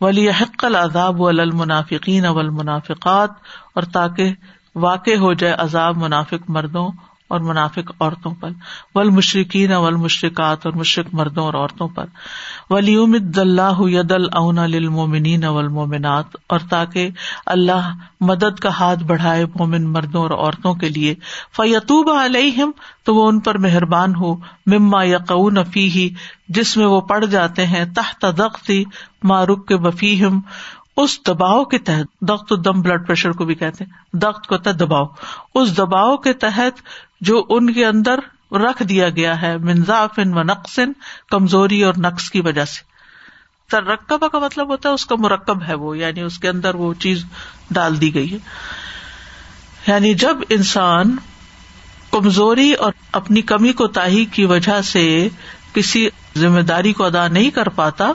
ولی حق العذاب المنافقین اول منافقات اور تاکہ واقع ہو جائے عذاب منافق مردوں اور منافق عورتوں پر۔ ول مشرقین اول مشرقات اور مشرق مردوں اور عورتوں پر۔ ولیم اللہ ید الاون للمومنین والمومنات اور تاکہ اللہ مدد کا ہاتھ بڑھائے مومن مردوں اور عورتوں کے لیے۔ فیتوب علیہم تو وہ ان پر مہربان ہو۔ مما یقون فی ہی جس میں وہ پڑ جاتے ہیں۔ تحت دختی معروف کے وفیم اس دباؤ کے تحت دخت دم بلڈ پریشر کو بھی کہتے ہیں۔ دخت کو تحت دباؤ۔ اس دباؤ کے تحت جو ان کے اندر رکھ دیا گیا ہے منظاف و نقصن کمزوری اور نقص کی وجہ سے۔ ترکبہ کا مطلب ہوتا ہے اس کا مرکب ہے وہ یعنی اس کے اندر وہ چیز ڈال دی گئی ہے۔ یعنی جب انسان کمزوری اور اپنی کمی کو تاہی کی وجہ سے کسی ذمہ داری کو ادا نہیں کر پاتا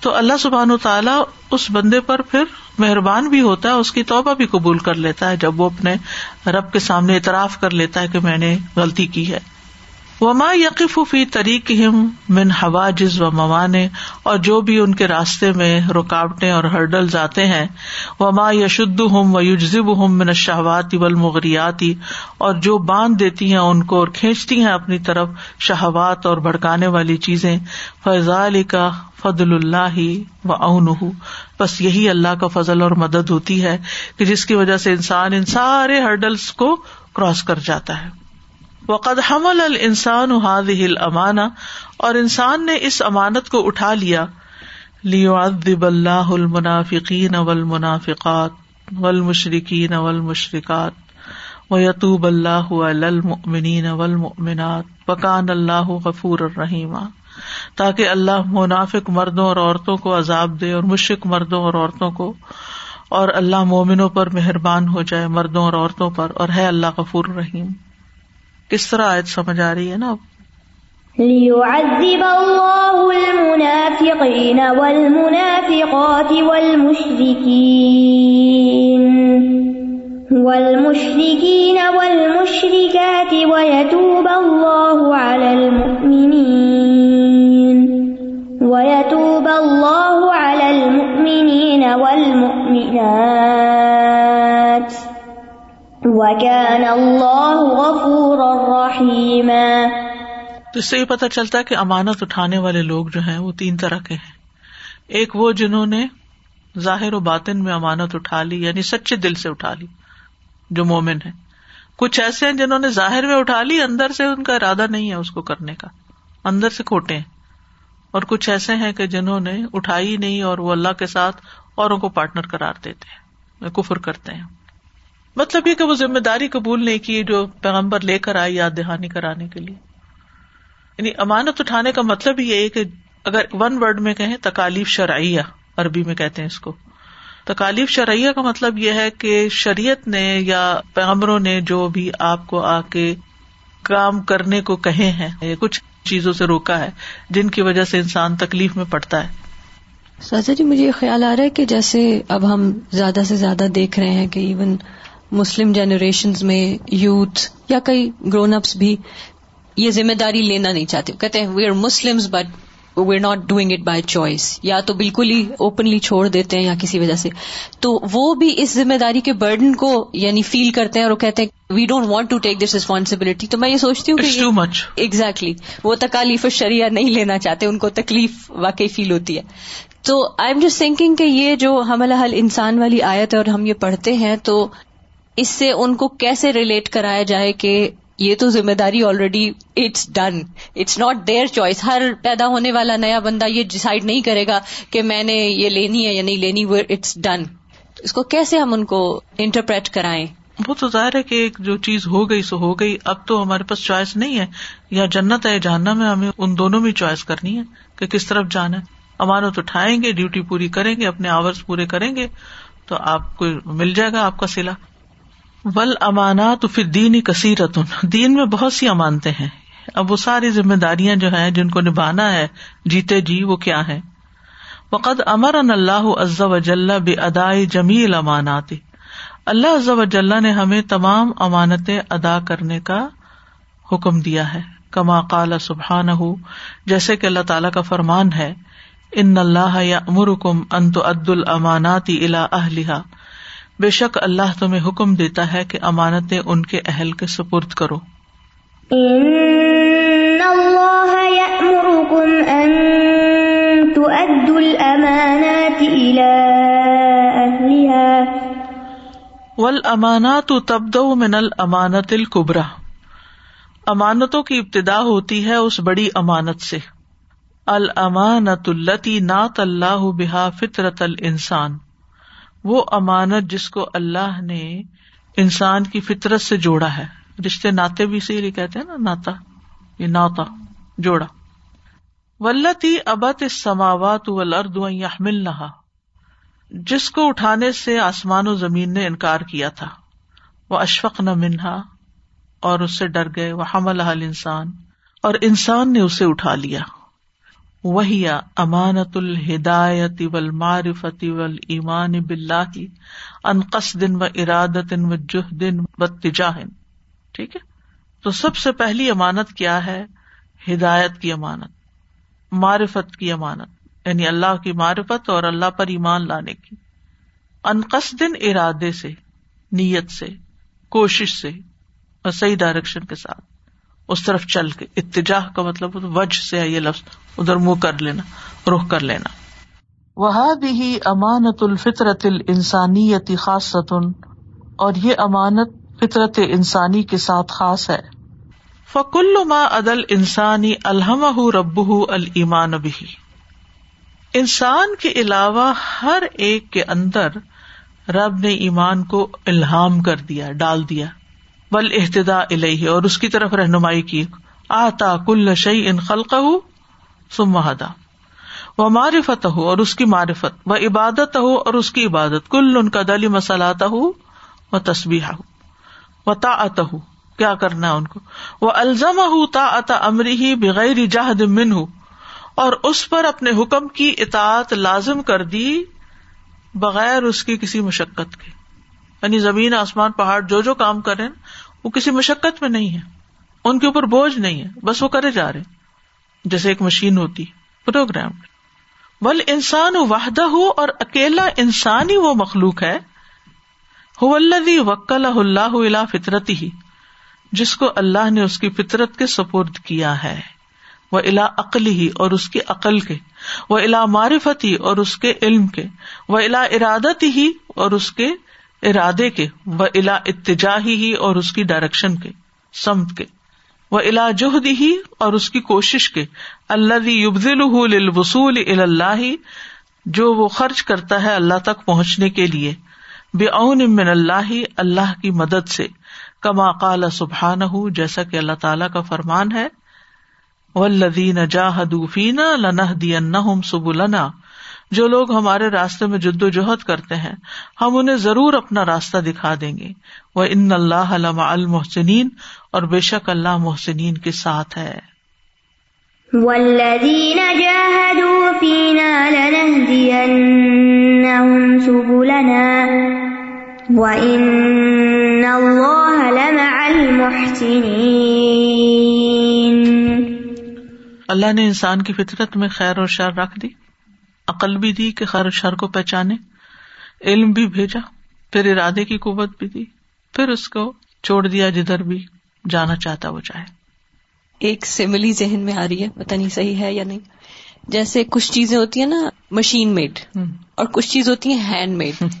تو اللہ سبحان و تعالیٰ اس بندے پر پھر مہربان بھی ہوتا ہے، اس کی توبہ بھی قبول کر لیتا ہے، جب وہ اپنے رب کے سامنے اعتراف کر لیتا ہے کہ میں نے غلطی کی ہے۔ وما یقف فی طریق من حواجز و موانے اور جو بھی ان کے راستے میں رکاوٹیں اور ہرڈل آتے ہیں، وما یشد ہم و یوجزب ہم من شہواتی والمغریاتی اور جو باندھ دیتی ہیں ان کو اور کھینچتی ہیں اپنی طرف شہوات اور بھڑکانے والی چیزیں فضال کا فضل اللہ و اون بس یہی اللہ کا فضل اور مدد ہوتی ہے کہ جس کی وجہ سے انسان ان سارے ہرڈلس کو کراس کر جاتا ہے۔ وقد حمل الانسان هذه الامانہ، اور انسان نے اس امانت کو اٹھا لیا۔ لیعذب اللہ المنافقین والمنافقات والمشرکین والمشرکات ویتوب اللہ علی المؤمنین والمؤمنات وکان اللہ غفور الرحیم تاکہ اللہ منافق مردوں اور عورتوں کو عذاب دے اور مشرق مردوں اور عورتوں کو، اور اللہ مومنوں پر مہربان ہو جائے مردوں اور عورتوں پر، اور ہے اللہ غفور الرحیم کس طرح آیت سمجھ آ رہی ہے نا ليعذب الله المنافقين والمنافقات والمشركين والمشركين والمشركات ويتوب الله على المؤمنين ويتوب الله على المؤمنين والمؤمنات وكان الله غفورا رحيما تو اس سے یہ پتا چلتا ہے کہ امانت اٹھانے والے لوگ جو ہیں وہ تین طرح کے ہیں۔ ایک وہ جنہوں نے ظاہر و باطن میں امانت اٹھا لی یعنی سچے دل سے اٹھا لی، جو مومن ہے کچھ ایسے ہیں جنہوں نے ظاہر میں اٹھا لی، اندر سے ان کا ارادہ نہیں ہے اس کو کرنے کا۔ اندر سے کھوٹے ہیں۔ اور کچھ ایسے ہیں کہ جنہوں نے اٹھائی نہیں اور وہ اللہ کے ساتھ اوروں کو پارٹنر کرار دیتے ہیں، کفر کرتے ہیں۔ مطلب یہ کہ وہ ذمہ داری قبول نہیں کی جو پیغمبر لے کر آئی یاد دہانی کرانے کے لیے۔ یعنی امانت اٹھانے کا مطلب یہ ہے کہ اگر ون ورڈ میں کہیں تکالیف شرعیہ، عربی میں کہتے ہیں اس کو۔ تکالیف شرعیہ کا مطلب یہ ہے کہ شریعت نے یا پیغمبروں نے جو بھی آپ کو آ کے کام کرنے کو کہے ہیں یا کچھ چیزوں سے روکا ہے، جن کی وجہ سے انسان تکلیف میں پڑتا ہے۔ سازا جی مجھے یہ خیال آ رہا ہے کہ جیسے اب ہم زیادہ سے زیادہ دیکھ رہے ہیں کہ ایون مسلم جنریشن میں یوتھ یا کئی گرون اپس بھی یہ ذمہ داری لینا نہیں چاہتے. کہتے ہیں we are Muslim but we are not doing it by choice یا تو بالکل ہی اوپنلی چھوڑ دیتے ہیں یا کسی وجہ سے. تو وہ بھی اس ذمہ داری کے برڈن کو یعنی فیل کرتے ہیں اور وہ کہتے ہیں we don't want to take this responsibility تو میں یہ سوچتی ہوں کہ ایگزیکٹلی وہ تکالیف شریعہ نہیں لینا چاہتے. ان کو تکلیف واقعی فیل ہوتی ہے. تو آئی ایم جسٹ تھنکنگ کہ یہ جو حمل حل انسان والی آیت ہے اور ہم یہ پڑھتے ہیں تو اس سے ان کو کیسے ریلیٹ کرایا جائے کہ یہ تو ذمہ داری already it's done it's not their choice ہر پیدا ہونے والا نیا بندہ یہ ڈسائڈ نہیں کرے گا کہ میں نے یہ لینی ہے یا نہیں لینی اٹس ڈن اس کو کیسے ہم ان کو انٹرپریٹ کرائیں؟ وہ تو ظاہر ہے کہ ایک جو چیز ہو گئی سو ہو گئی، اب تو ہمارے پاس چوائس نہیں ہے۔ یا جنت ہے جاننا میں ہمیں ان دونوں میں چوائس کرنی ہے کہ کس طرف جانا ہے۔ امانت اٹھائیں گے ڈیوٹی پوری کریں گے، اپنے آورس پورے کریں گے، تو آپ کو مل جائے گا آپ کا سلا ول امانات پھر دین کثیرت دین میں بہت سی امانتے ہیں۔ اب وہ ساری ذمہ داریاں جو ہیں، جن کو نبھانا ہے، جیتے جی وہ کیا ہے وقد امر ان اللہ عز و جل بے ادائے جمیل امانات اللہ عز و جل نے ہمیں تمام امانتیں ادا کرنے کا حکم دیا ہے۔ کما قال سبحان ہو جیسے کہ اللہ تعالی کا فرمان ہے، ان اللہ یا امرکم انت عد الماناتی الا اہلیہ بے شک اللہ تمہیں حکم دیتا ہے کہ امانتیں ان کے اہل کے سپرد کرو۔ ول امانات تبد من المانت القبرا امانتوں کی ابتدا ہوتی ہے اس بڑی امانت سے۔ المانت التی نات اللہ بحا فطرت ال انسان وہ امانت جس کو اللہ نے انسان کی فطرت سے جوڑا ہے۔ رشتے ناطے بھی اسی لیے کہتے ہیں نا، ناتا، یہ ناتا، جوڑا۔ ولتی ابت اس سماوات ولرد مل نہا جس کو اٹھانے سے آسمان و زمین نے انکار کیا تھا۔ وہ اشفق نہ منہا اور اس سے ڈر گئے۔ وہ حمل حل انسان اور انسان نے اسے اٹھا لیا۔ وہی امانت الہدایت ول معرفتی ول ایمان بلّہ انقص دن و ارادت و جہ دن و تجاہن ٹھیک ہے؟ تو سب سے پہلی امانت کیا ہے؟ ہدایت کی امانت، معرفت کی امانت یعنی اللہ کی معرفت اور اللہ پر ایمان لانے کی۔ انقصدن ارادے سے، نیت سے، کوشش سے اور صحیح ڈائریکشن کے ساتھ۔ اس طرف چل کے، اتجاہ کا مطلب وج سے یہ لفظ۔ ادھر منہ کر لینا رخ کر لینا۔ وہ بھی امانت الفطرت السانیتی خاص اور یہ امانت فطرت انسانی کے ساتھ خاص ہے۔ فکل ما عدل انسانی الحمہ رب المان بھی انسان کے علاوہ ہر ایک کے اندر رب نے ایمان کو الحام کر دیا ڈال دیا۔ بل احتدا الہ اور اس کی طرف رہنمائی کی۔ آتا کل شعی ان خلق ہو سمہدا وہ معرفت ہو اور اس کی معرفت و عبادت ہو اور اس کی عبادت، کل ان کا دلی مسلاتا ہو وہ تصبیح ہو و تا ہو کیا کرنا ہے ان کو؟ وہ الزم ہُ تا اتا امری ہی بغیر جہد من ہوں اور اس پر اپنے حکم کی اطاعت لازم کر دی بغیر اس کی کسی مشقت کے۔ یعنی زمین، آسمان، پہاڑ، جو جو کام کرے وہ کسی مشقت میں نہیں ہے ان کے اوپر بوجھ نہیں ہے، بس وہ کرے جا رہے جیسے ایک مشین ہوتی، پروگرام۔ بل انسان واہدہ ہو اور اکیلا انسان ہی وہ مخلوق ہے۔ وکل اللہ فطرت ہی جس کو اللہ نے اس کی فطرت کے سپرد کیا ہے۔ وہ الا عقل ہی اور اس کی عقل کے۔ وہ الا معرفت ہی اور اس کے علم کے۔ وہ الا ارادت ہی اور اس کے ارادے کے۔ وہ الا اتجاہی ہی اور اس کی ڈائریکشن کے۔ سمت کے۔ وہ الا جہد ہی اور اس کی کوشش کے۔ اللہ یبزل وصول اللہ جو وہ خرچ کرتا ہے اللہ تک پہنچنے کے لیے۔ بے اون امن اللہ اللہ کی مدد سے۔ کما قال سبحان جیسا کہ اللہ تعالی کا فرمان ہے۔ ولدین جاہدوفینا لنح دین سب لنا جو لوگ ہمارے راستے میں جد و جہد کرتے ہیں، ہم انہیں ضرور اپنا راستہ دکھا دیں گے۔ وہ ان اللہ علما المحسنین اور بے شک اللہ محسنین کے ساتھ ہے۔ والذین جاہدوا فینا سبلنا وإن اللہ لمع المحسنین اللہ نے انسان کی فطرت میں خیر اور شر رکھ دی عقل بھی دی کہ خیر و شر کو پہچانے علم بھی بھیجا پھر ارادے کی قوت بھی دی پھر اس کو چھوڑ دیا جدھر بھی۔ جانا چاہتا وہ چاہے۔ ایک سملی ذہن میں آ رہی ہے پتا نہیں صحیح ہے یا نہیں۔ جیسے کچھ چیزیں ہوتی ہیں نا مشین میڈ اور کچھ چیز ہوتی ہیں hand made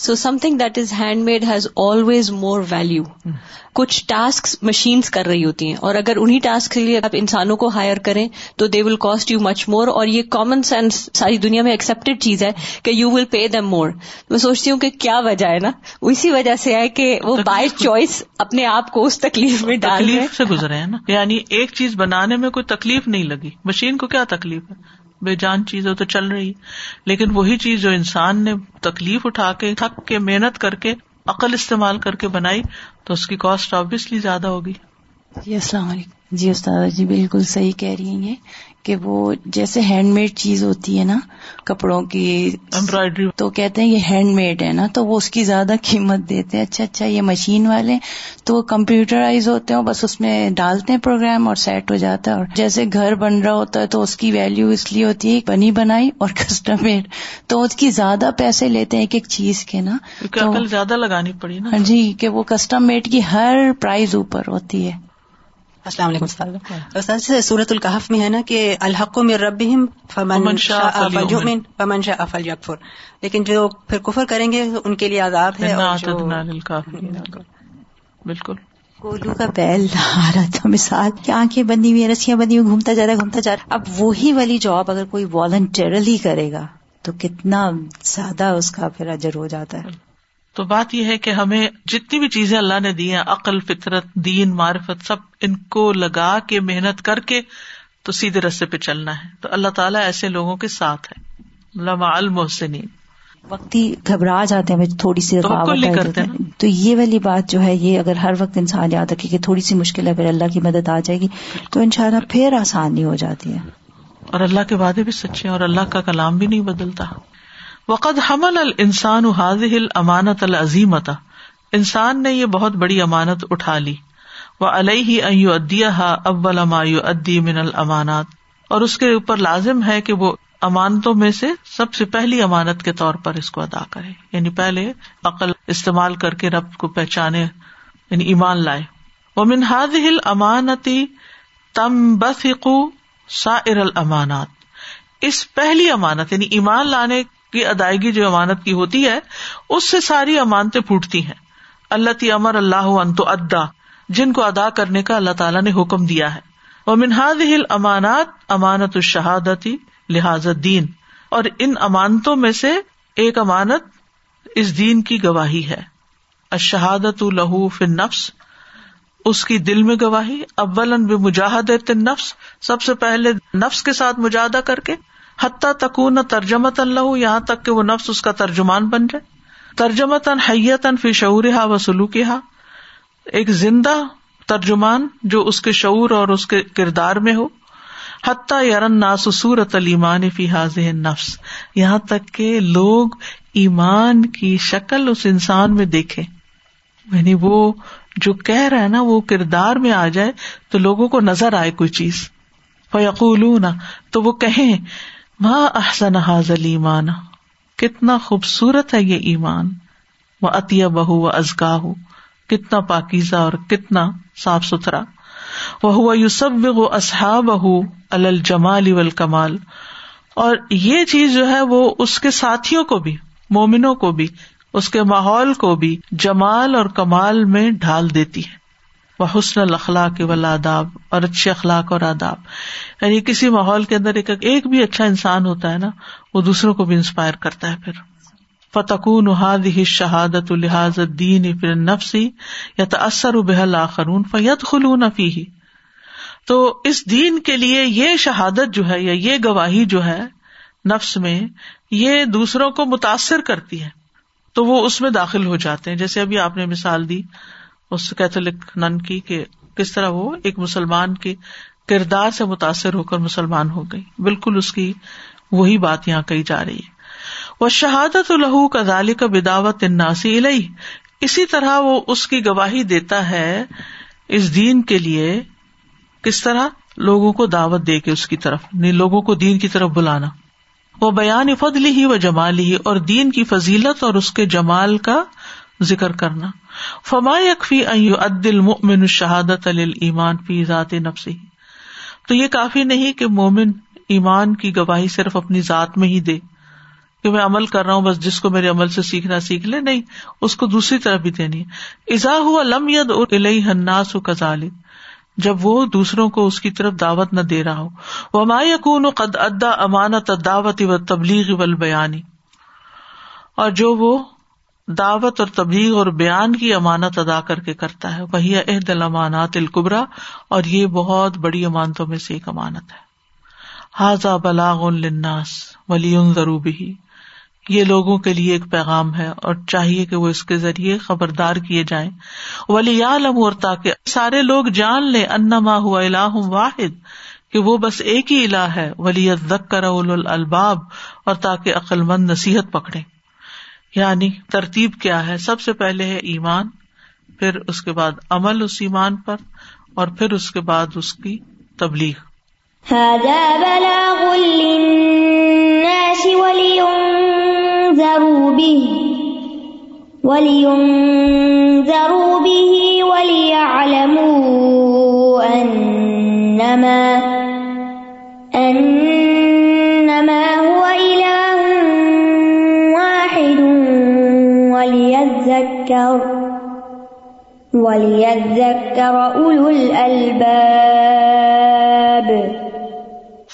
so something that is hand made has always more value کچھ ٹاسک مشینس کر رہی ہوتی ہیں اور اگر انہیں ٹاسک کے لیے آپ انسانوں کو ہائر کریں تو دے ول کاسٹ یو مچ مور اور یہ کامن سینس ساری دنیا میں ایکسپٹیڈ چیز ہے کہ یو ول پے دم مور میں سوچتی ہوں کہ کیا وجہ ہے نا؟ اسی وجہ سے ہے کہ وہ بائی چوائس اپنے آپ کو اس تکلیف میں ڈال سے گزرے ہیں نا۔ یعنی ایک چیز بنانے میں کوئی تکلیف نہیں لگی۔ مشین کو کیا تکلیف ہے؟ بے جان چیز ہو تو چل رہی۔ لیکن وہی چیز جو انسان نے تکلیف اٹھا کے، تھک کے، محنت کر کے، عقل استعمال کر کے بنائی، تو اس کی کاسٹ آبیسلی زیادہ ہوگی۔ جی السلام علیکم۔ جی استاد جی بالکل صحیح کہہ رہی ہیں۔ کہ وہ جیسے ہینڈ میڈ چیز ہوتی ہے نا کپڑوں کی امبرائڈری۔ تو کہتے ہیں یہ ہینڈ میڈ ہے نا تو وہ اس کی زیادہ قیمت دیتے ہیں۔ اچھا اچھا یہ مشین والے تو وہ کمپیوٹرائز ہوتے ہیں بس اس میں ڈالتے ہیں پروگرام اور سیٹ ہو جاتا ہے۔ اور جیسے گھر بن رہا ہوتا ہے تو اس کی ویلو اس لیے ہوتی ہے بنی بنائی اور کسٹم میڈ تو اس کی زیادہ پیسے لیتے ہیں ایک ایک چیز کے نا۔ زیادہ لگانی پڑی نا۔ ہاں جی کہ وہ کسٹم میڈ کی ہر پرائز اوپر ہوتی ہے۔ السلام علیکم استاد۔ سورت القحف میں ہے نا کہ الحق میں رب فمن فمن شاء افل یکفر لیکن جو پھر کفر کریں گے ان کے لیے عذاب ہے بالکل۔ کولو کا بیل آ رہا تھا مثال۔ کہ آنکھیں بندی ہوئی رسیاں بندی ہوئی گھومتا جا رہا ہے گھومتا جا رہا اب وہی والی جاب اگر کوئی والنٹیرلی کرے گا تو کتنا زیادہ اس کا پھر اجر ہو جاتا ہے۔ تو بات یہ ہے کہ ہمیں جتنی بھی چیزیں اللہ نے دی ہیں عقل فطرت دین معرفت سب ان کو لگا کے محنت کر کے تو سیدھے رستے پہ چلنا ہے۔ تو اللہ تعالیٰ ایسے لوگوں کے ساتھ ہے لما المحسنین۔ وقتی گھبرا جاتے ہیں تھوڑی سی کرتے تو یہ والی بات جو ہے یہ اگر ہر وقت انسان یاد رکھے کہ تھوڑی سی مشکل ہے پھر اللہ کی مدد آ جائے گی تو ان شاء اللہ پھر آسانی ہو جاتی ہے۔ اور اللہ کے وعدے بھی سچے ہیں اور اللہ کا کلام بھی نہیں بدلتا۔ وقد حمل الانسان هذه الامانت العظیمت انسان نے یہ بہت بڑی امانت اٹھا لی۔ وہ علیہ ادیا اول مایو ادی من المانات اور اس کے اوپر لازم ہے کہ وہ امانتوں میں سے سب سے پہلی امانت کے طور پر اس کو ادا کرے۔ یعنی پہلے عقل استعمال کر کے رب کو پہچانے یعنی ایمان لائے۔ وہ منہاد ہل امانتی تم بسقو سائر المانات اس پہلی امانت یعنی ایمان لانے کی ادائیگی جو امانت کی ہوتی ہے، اس سے ساری امانتیں پھوٹتی ہیں۔ اللہ تی امر اللہ انتو ادا جن کو ادا کرنے کا اللہ تعالیٰ نے حکم دیا ہے۔ وہ منہاد ہل امانات امانت الشہادتی لہٰذا دین اور ان امانتوں میں سے ایک امانت اس دین کی گواہی ہے۔ اشہادت لہو فن نفس اس کی دل میں گواہی۔ اول مجاہد نفس سب سے پہلے نفس کے ساتھ مجاہدہ کر کے حتیٰ تکون ترجمت اللہ یہاں تک کہ وہ نفس اس کا ترجمان بن جائے۔ ترجمت حیتن فی شعور ہا و سلوک ہا ایک زندہ ترجمان جو اس کے شعور اور اس کے کردار میں ہو۔ حتیٰ یارن ناس صورت المان فی حاض نفس یہاں تک کہ لوگ ایمان کی شکل اس انسان میں دیکھے یعنی وہ جو کہہ رہا ہے نا، وہ کردار میں آ جائے تو لوگوں کو نظر آئے کوئی چیز۔ فیقول تو وہ کہیں ماں احسن حاضل ایمان کتنا خوبصورت ہے یہ ایمان. وہ عطیہ بہو و ازگا ہو کتنا پاکیزہ اور کتنا صاف ستھرا. وہ ہوا یو سب و اصحاب الجمال اول کمال اور یہ چیز جو ہے وہ اس کے ساتھیوں کو بھی، مومنوں کو بھی، اس کے ماحول کو بھی جمال اور کمال میں ڈھال دیتی ہے۔ وہ حسن الخلاق و آداب اور اچھے اخلاق اور آداب۔ یعنی کسی ماحول کے اندر ایک ایک بھی اچھا انسان ہوتا ہے نا، وہ دوسروں کو بھی انسپائر کرتا ہے پھر۔ فتقون ہاد ہی شہادت الحاظ دین پھر نفسی یا تأثر بحل آخرون فیت خلون فی تو اس دین کے لیے یہ شہادت جو ہے یا یہ گواہی جو ہے نفس میں، یہ دوسروں کو متاثر کرتی ہے۔ تو وہ اس میں داخل ہو جاتے ہیں۔ جیسے ابھی آپ نے مثال دی اس کیتھولک نن کی کہ کس طرح وہ ایک مسلمان کے کردار سے متاثر ہو کر مسلمان ہو گئی۔ بالکل اس کی وہی بات یہاں کہی جا رہی ہے۔ وہ شہادت الہو کا ذالی کا بداوت اناسی الہی اسی طرح وہ اس کی گواہی دیتا ہے اس دین کے لیے کس طرح لوگوں کو دعوت دے کے اس کی طرف یعنی لوگوں کو دین کی طرف بلانا۔ وہ بیان فضلی ہی و جمالی ہی اور دین کی فضیلت اور اس کے جمال کا ذکر کرنا۔ فما یکفی عدل مومن شہادت المان فی ذات نفسی تو یہ کافی نہیں کہ مومن ایمان کی گواہی صرف اپنی ذات میں ہی دے کہ میں عمل کر رہا ہوں، بس جس کو میرے عمل سے سیکھنا سیکھ لے، نہیں، اس کو دوسری طرف بھی دینی ازا ہوا لم ید الناس کزال جب وہ دوسروں کو اس کی طرف دعوت نہ دے رہا ہو۔ وہ ما یقون قد ادا امانت دعوت و تبلیغ و بیانی اور جو وہ دعوت اور تبلیغ اور بیان کی امانت ادا کر کے کرتا ہے۔ وہی عہد الامانات القبرا اور یہ بہت بڑی امانتوں میں سے ایک امانت ہے۔ حاضا بلاغ الناس ولی ضروبی یہ لوگوں کے لیے ایک پیغام ہے، اور چاہیے کہ وہ اس کے ذریعے خبردار کیے جائیں۔ ولی عالم اور تاکہ سارے لوگ جان لے انما ہوا الہ واحد، کہ وہ بس ایک ہی الہ ہے۔ ولی ذکر الباب اور تاکہ عقل مند نصیحت پکڑے یعنی ترتیب کیا ہے؟ سب سے پہلے ہے ایمان، پھر اس کے بعد عمل اس ایمان پر، اور پھر اس کے بعد اس کی تبلیغ۔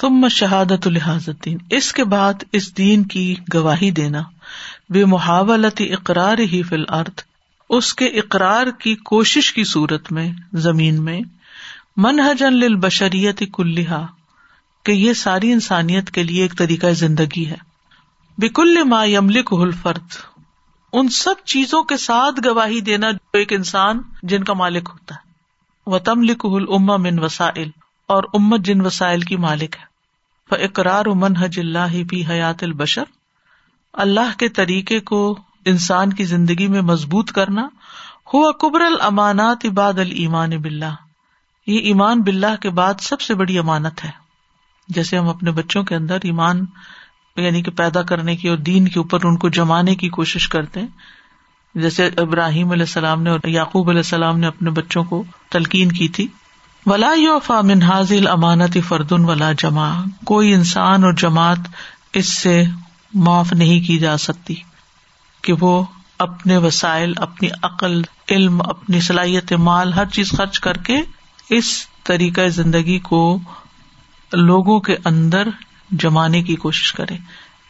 ثم شہادت الحاظ الدین، اس کے بعد اس دین کی گواہی دینا بے محاولت اقرار ہی فی الارض، اس کے اقرار کی کوشش کی صورت میں، زمین میں منہجن للبشریت کلحا کہ یہ ساری انسانیت کے لیے ایک طریقہ زندگی ہے۔ بکل ما یملک الفرد ان سب چیزوں کے ساتھ گواہی دینا جو ایک انسان جن کا مالک ہوتا ہے۔ وہ تم لکھ من وسائل، اور امت جن وسائل کی مالک ہے۔ اقرار امن حج اللہ بھی حیات البشر، اللہ کے طریقے کو انسان کی زندگی میں مضبوط کرنا۔ ہوا قبر المانات عباد المان بلّہ یہ ایمان بلّہ کے بعد سب سے بڑی امانت ہے۔ جیسے ہم اپنے بچوں کے اندر ایمان یعنی کہ پیدا کرنے کی اور دین کے اوپر ان کو جمانے کی کوشش کرتے ہیں۔ جیسے ابراہیم علیہ السلام نے اور یعقوب علیہ السلام نے اپنے بچوں کو تلقین کی تھی۔ ولا یو من حاضل امانت فردن ولا جمع کوئی انسان اور جماعت اس سے معاف نہیں کی جا سکتی کہ وہ اپنے وسائل، اپنی عقل، علم، اپنی صلاحیت مال، ہر چیز خرچ کر کے اس طریقۂ زندگی کو لوگوں کے اندر جمانے کی کوشش کرے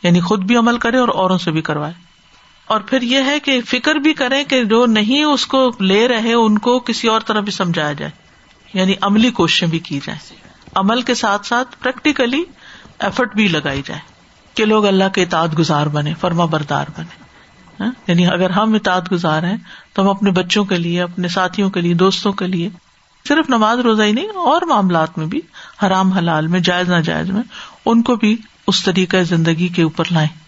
یعنی خود بھی عمل کرے اور اوروں سے بھی کروائے۔ اور پھر یہ ہے کہ فکر بھی کرے کہ جو نہیں اس کو لے رہے، ان کو کسی اور طرح بھی سمجھایا جائے۔ یعنی عملی کوششیں بھی کی جائیں۔ عمل کے ساتھ ساتھ پریکٹیکلی ایفرٹ بھی لگائی جائے کہ لوگ اللہ کے اطاعت گزار بنے، فرما بردار بنے۔ ہاں؟ یعنی اگر ہم اطاعت گزار ہیں، تو ہم اپنے بچوں کے لیے، اپنے ساتھیوں کے لیے، دوستوں کے لیے صرف نماز روزہ ہی نہیں، اور معاملات میں بھی، حرام حلال میں، جائز ناجائز میں ان کو بھی اس طریقہ زندگی کے اوپر لائیں۔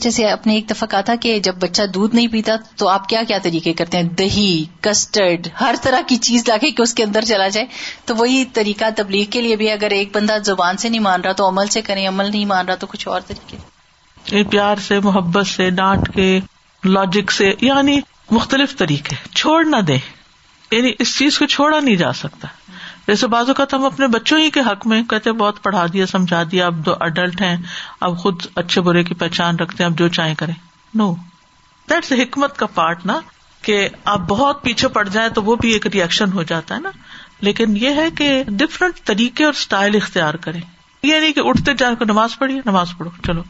جیسے اپنے ایک دفعہ کہا تھا کہ جب بچہ دودھ نہیں پیتا تو آپ کیا کیا طریقے کرتے ہیں؟ دہی کسٹرڈ ہر طرح کی چیز لا کے اس کے اندر چلا جائے۔ تو وہی طریقہ تبلیغ کے لیے بھی اگر ایک بندہ زبان سے نہیں مان رہا تو عمل سے کریں عمل نہیں مان رہا تو کچھ اور طریقے۔ پیار سے محبت سے ڈانٹ کے لاجک سے یعنی مختلف طریقے۔ چھوڑ نہ دے یعنی اس چیز کو چھوڑا نہیں جا سکتا۔ جیسے بازو کا ہم اپنے بچوں ہی کے حق میں کہتے بہت پڑھا دیا، سمجھا دیا، اب دو اڈلٹ ہیں، اب خود اچھے برے کی پہچان رکھتے ہیں، اب جو چاہیں کریں۔ نو دیٹس حکمت کا پارٹ نا، کہ آپ بہت پیچھے پڑ جائیں تو وہ بھی ایک ریئیکشن ہو جاتا ہے نا۔ لیکن یہ ہے کہ ڈفرنٹ طریقے اور اسٹائل اختیار کریں۔ یہ نہیں کہ اٹھتے جان کو نماز پڑھیے، نماز پڑھو، چلو۔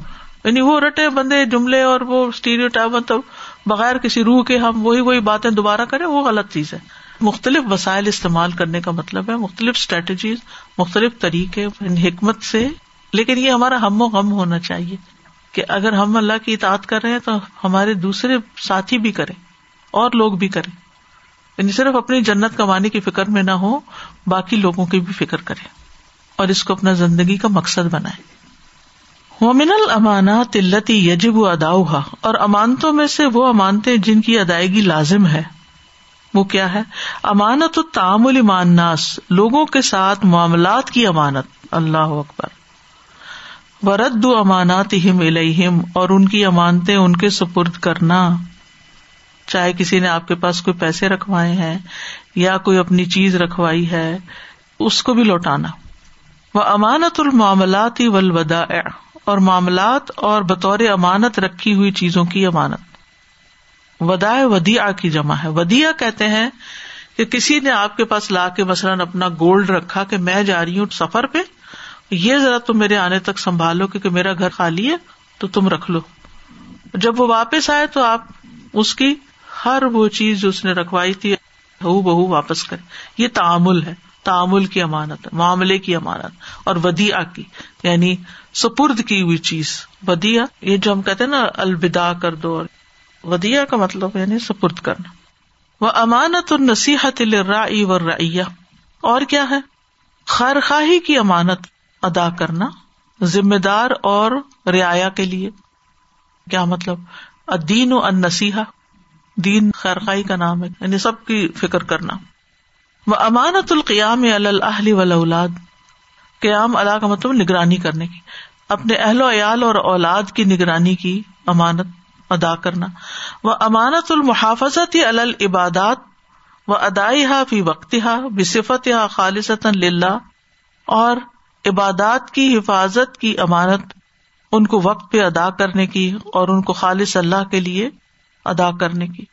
یعنی وہ رٹے بندے جملے اور وہ اسٹیریو ٹائپ مطلب بغیر کسی روح کے ہم وہی وہی باتیں دوبارہ کریں، وہ غلط چیز ہے۔ مختلف وسائل استعمال کرنے کا مطلب ہے، مختلف اسٹریٹجیز مختلف طریقے حکمت سے۔ لیکن یہ ہمارا ہم و غم ہونا چاہیے کہ اگر ہم اللہ کی اطاعت کر رہے ہیں تو ہمارے دوسرے ساتھی بھی کریں، اور لوگ بھی کریں۔ یعنی صرف اپنی جنت کمانے کی فکر میں نہ ہو باقی لوگوں کی بھی فکر کرے اور اس کو اپنا زندگی کا مقصد بنائے ومن الامانات التی یجب اداؤ اور امانتوں میں سے وہ امانتے جن کی ادائیگی لازم ہے۔ وہ کیا ہے؟ امانت تعامل مانناس لوگوں کے ساتھ معاملات کی امانت۔ اللہ اکبر۔ ورد امانات ہم الہم اور ان کی امانتے ان کے سپرد کرنا۔ چاہے کسی نے آپ کے پاس کوئی پیسے رکھوائے ہیں، یا کوئی اپنی چیز رکھوائی ہے، اس کو بھی لوٹانا۔ وہ امانت المعاملات ولودا اور معاملات اور بطور امانت رکھی ہوئی چیزوں کی امانت۔ ودائے ودیا کی جمع ہے۔ ودیا کہتے ہیں کہ کسی نے آپ کے پاس لا کے مثلاً اپنا گولڈ رکھا کہ میں جا رہی ہوں سفر پہ، یہ ذرا تم میرے آنے تک سنبھالو کیونکہ میرا گھر خالی ہے تو تم رکھ لو۔ جب وہ واپس آئے تو آپ اس کی ہر وہ چیز جو اس نے رکھوائی تھی بہو بہو واپس کرے یہ تعامل ہے۔ تعامل کی امانت ہے، معاملے کی امانت اور ودیا کی یعنی سپرد کی ہوئی چیز۔ ودیا یہ جو ہم کہتے ہیں نا، الوداع کر دو اور ودیا کا مطلب یعنی سپرد کرنا۔ وہ امانت اور نصیحت الرائی و رعیہ اور کیا ہے؟ خیر خواہی کی امانت ادا کرنا، ذمہ دار اور رعایا کے لیے۔ کیا مطلب؟ ادین و ان نصیحا دین خیر خائی کا نام ہے یعنی سب کی فکر کرنا۔ وہ امانت القیام الحلی ولاد قیام اللہ کا مطلب نگرانی کرنے کی۔ اپنے اہل و عیال اور اولاد کی نگرانی کی امانت۔ ادا کرنا۔ وہ امانت المحافظت العبادات و ادائی ہا فی وقت ہا بصفت یا خالص اور عبادات کی حفاظت کی امانت ان کو وقت پہ ادا کرنے کی اور ان کو خالص اللہ کے لیے ادا کرنے کی۔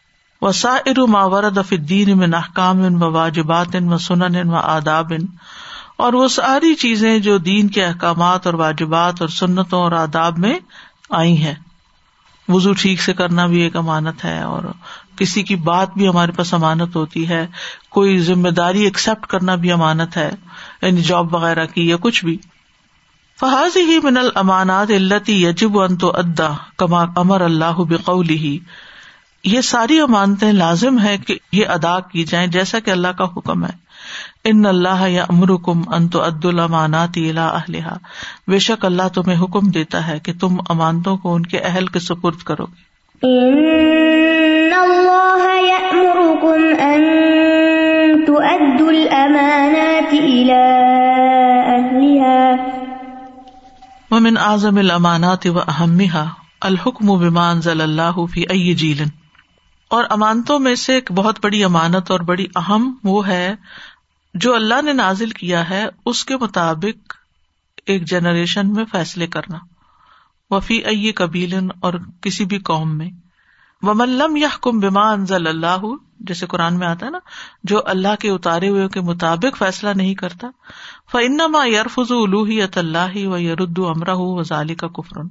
وسائر ماورد الدین میں نحکام ان و واجبات ان و سنن ان و آداب۔ ان اور وہ ساری چیزیں جو دین کے احکامات اور واجبات اور سنتوں اور آداب میں آئی ہیں۔ وزو ٹھیک سے کرنا بھی ایک امانت ہے اور کسی کی بات بھی ہمارے پاس امانت ہوتی ہے، کوئی ذمہ داری ایکسپٹ کرنا بھی امانت ہے یعنی جاب وغیرہ کی یا کچھ بھی۔ فحاظ ہی من المانات التی یجب ان تو ادا کما امر اللہ بقول ہی یہ ساری امانتیں لازم ہے کہ یہ ادا کی جائیں، جیسا کہ اللہ کا حکم ہے۔ ان اللہ یا امرکم انت عد المانات بے شک اللہ تمہیں حکم دیتا ہے کہ تم امانتوں کو ان کے اہل کے سپرد کرو گے ان اللہ ان تؤدوا الامانات الى ومن اعظم الامانات و اہمها الحکم بما انزل اللہ فی ای جیلن اور امانتوں میں سے ایک بہت بڑی امانت اور بڑی اہم وہ ہے جو اللہ نے نازل کیا ہے، اس کے مطابق ایک جنریشن میں فیصلے کرنا۔ وفی ائی قبیل اور کسی بھی قوم میں۔ و ملم یا کم بیمان ضل اللہ، جیسے قرآن میں آتا ہے نا، جو اللہ کے اتارے ہوئے کے مطابق فیصلہ نہیں کرتا۔ فنما یرفز الوحیت اللہ و یرد امرہ و کا کفرن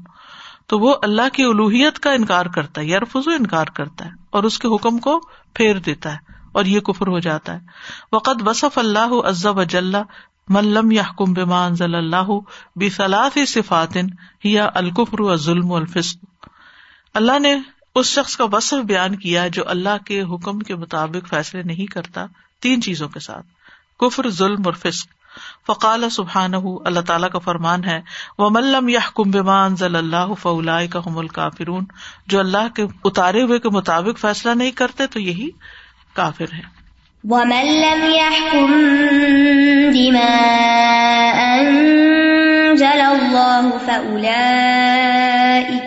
تو وہ اللہ کی الوحیت کا انکار کرتا ہے یرفز انکار کرتا ہے اور اس کے حکم کو پھیر دیتا ہے۔ اور یہ کفر ہو جاتا ہے۔ وقت بصف اللہ عزب اجلّہ ملم یا حکم بمان ضل اللہ بی صلاح یا الکفر و ظلم الفسق اللہ نے اس شخص کا وصف بیان کیا جو اللہ کے حکم کے مطابق فیصلے نہیں کرتا، تین چیزوں کے ساتھ۔ کفر، ظلم اور فسق۔ فقال سبحان اللہ تعالیٰ کا فرمان ہے وہ ملم یا حکم بمان ضل اللہ فلا کا حم الکافرون جو اللہ کے اتارے ہوئے کے مطابق فیصلہ نہیں کرتے تو یہی کافر ہے ومن لم يحكم بما أنزل الله فأولئك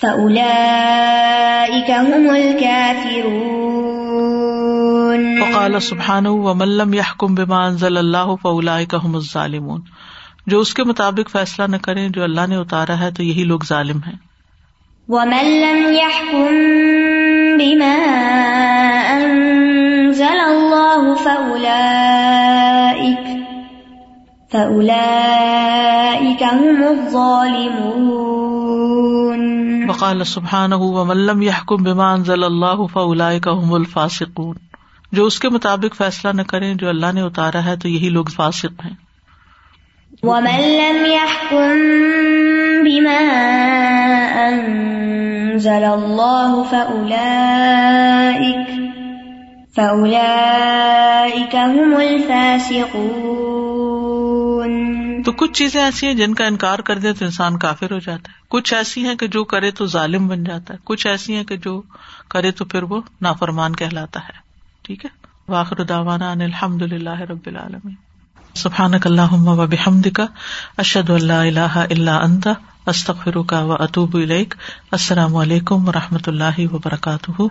فأولئك هم الكافرون۔ وقال سبحانه ومن لم يحكم بما أنزل الله فأولئك هم الظالمون۔ جو اس کے مطابق فیصلہ نہ کریں جو اللہ نے اتارا ہے تو یہی لوگ ظالم ہیں۔ ومن لم يحكم بما أنزل الله فأولئك فأولئك هم الظالمون. وقال سبحانه ومن لم يحكم بما فأولئك هم الفاسقون. جو اس کے مطابق فیصلہ نہ کریں جو اللہ نے اتارا ہے تو یہی لوگ فاسق ہیں۔ ومن لم يحكم بما فأولئك هم الفاسقون تو کچھ چیزیں ایسی ہیں جن کا انکار کر دے تو انسان کافر ہو جاتا ہے۔ کچھ ایسی ہیں کہ جو کرے تو ظالم بن جاتا ہے۔ کچھ ایسی ہیں کہ جو کرے تو پھر وہ نافرمان کہلاتا ہے۔ ٹھیک ہے؟ واخر داوانا الحمد للہ رب العالمین۔ سبحان اللہ و بحمد کا اشد اللہ اللہ اللہ انت استخر کا و اطوب السلام علیکم و رحمۃ اللہ وبرکاتہ۔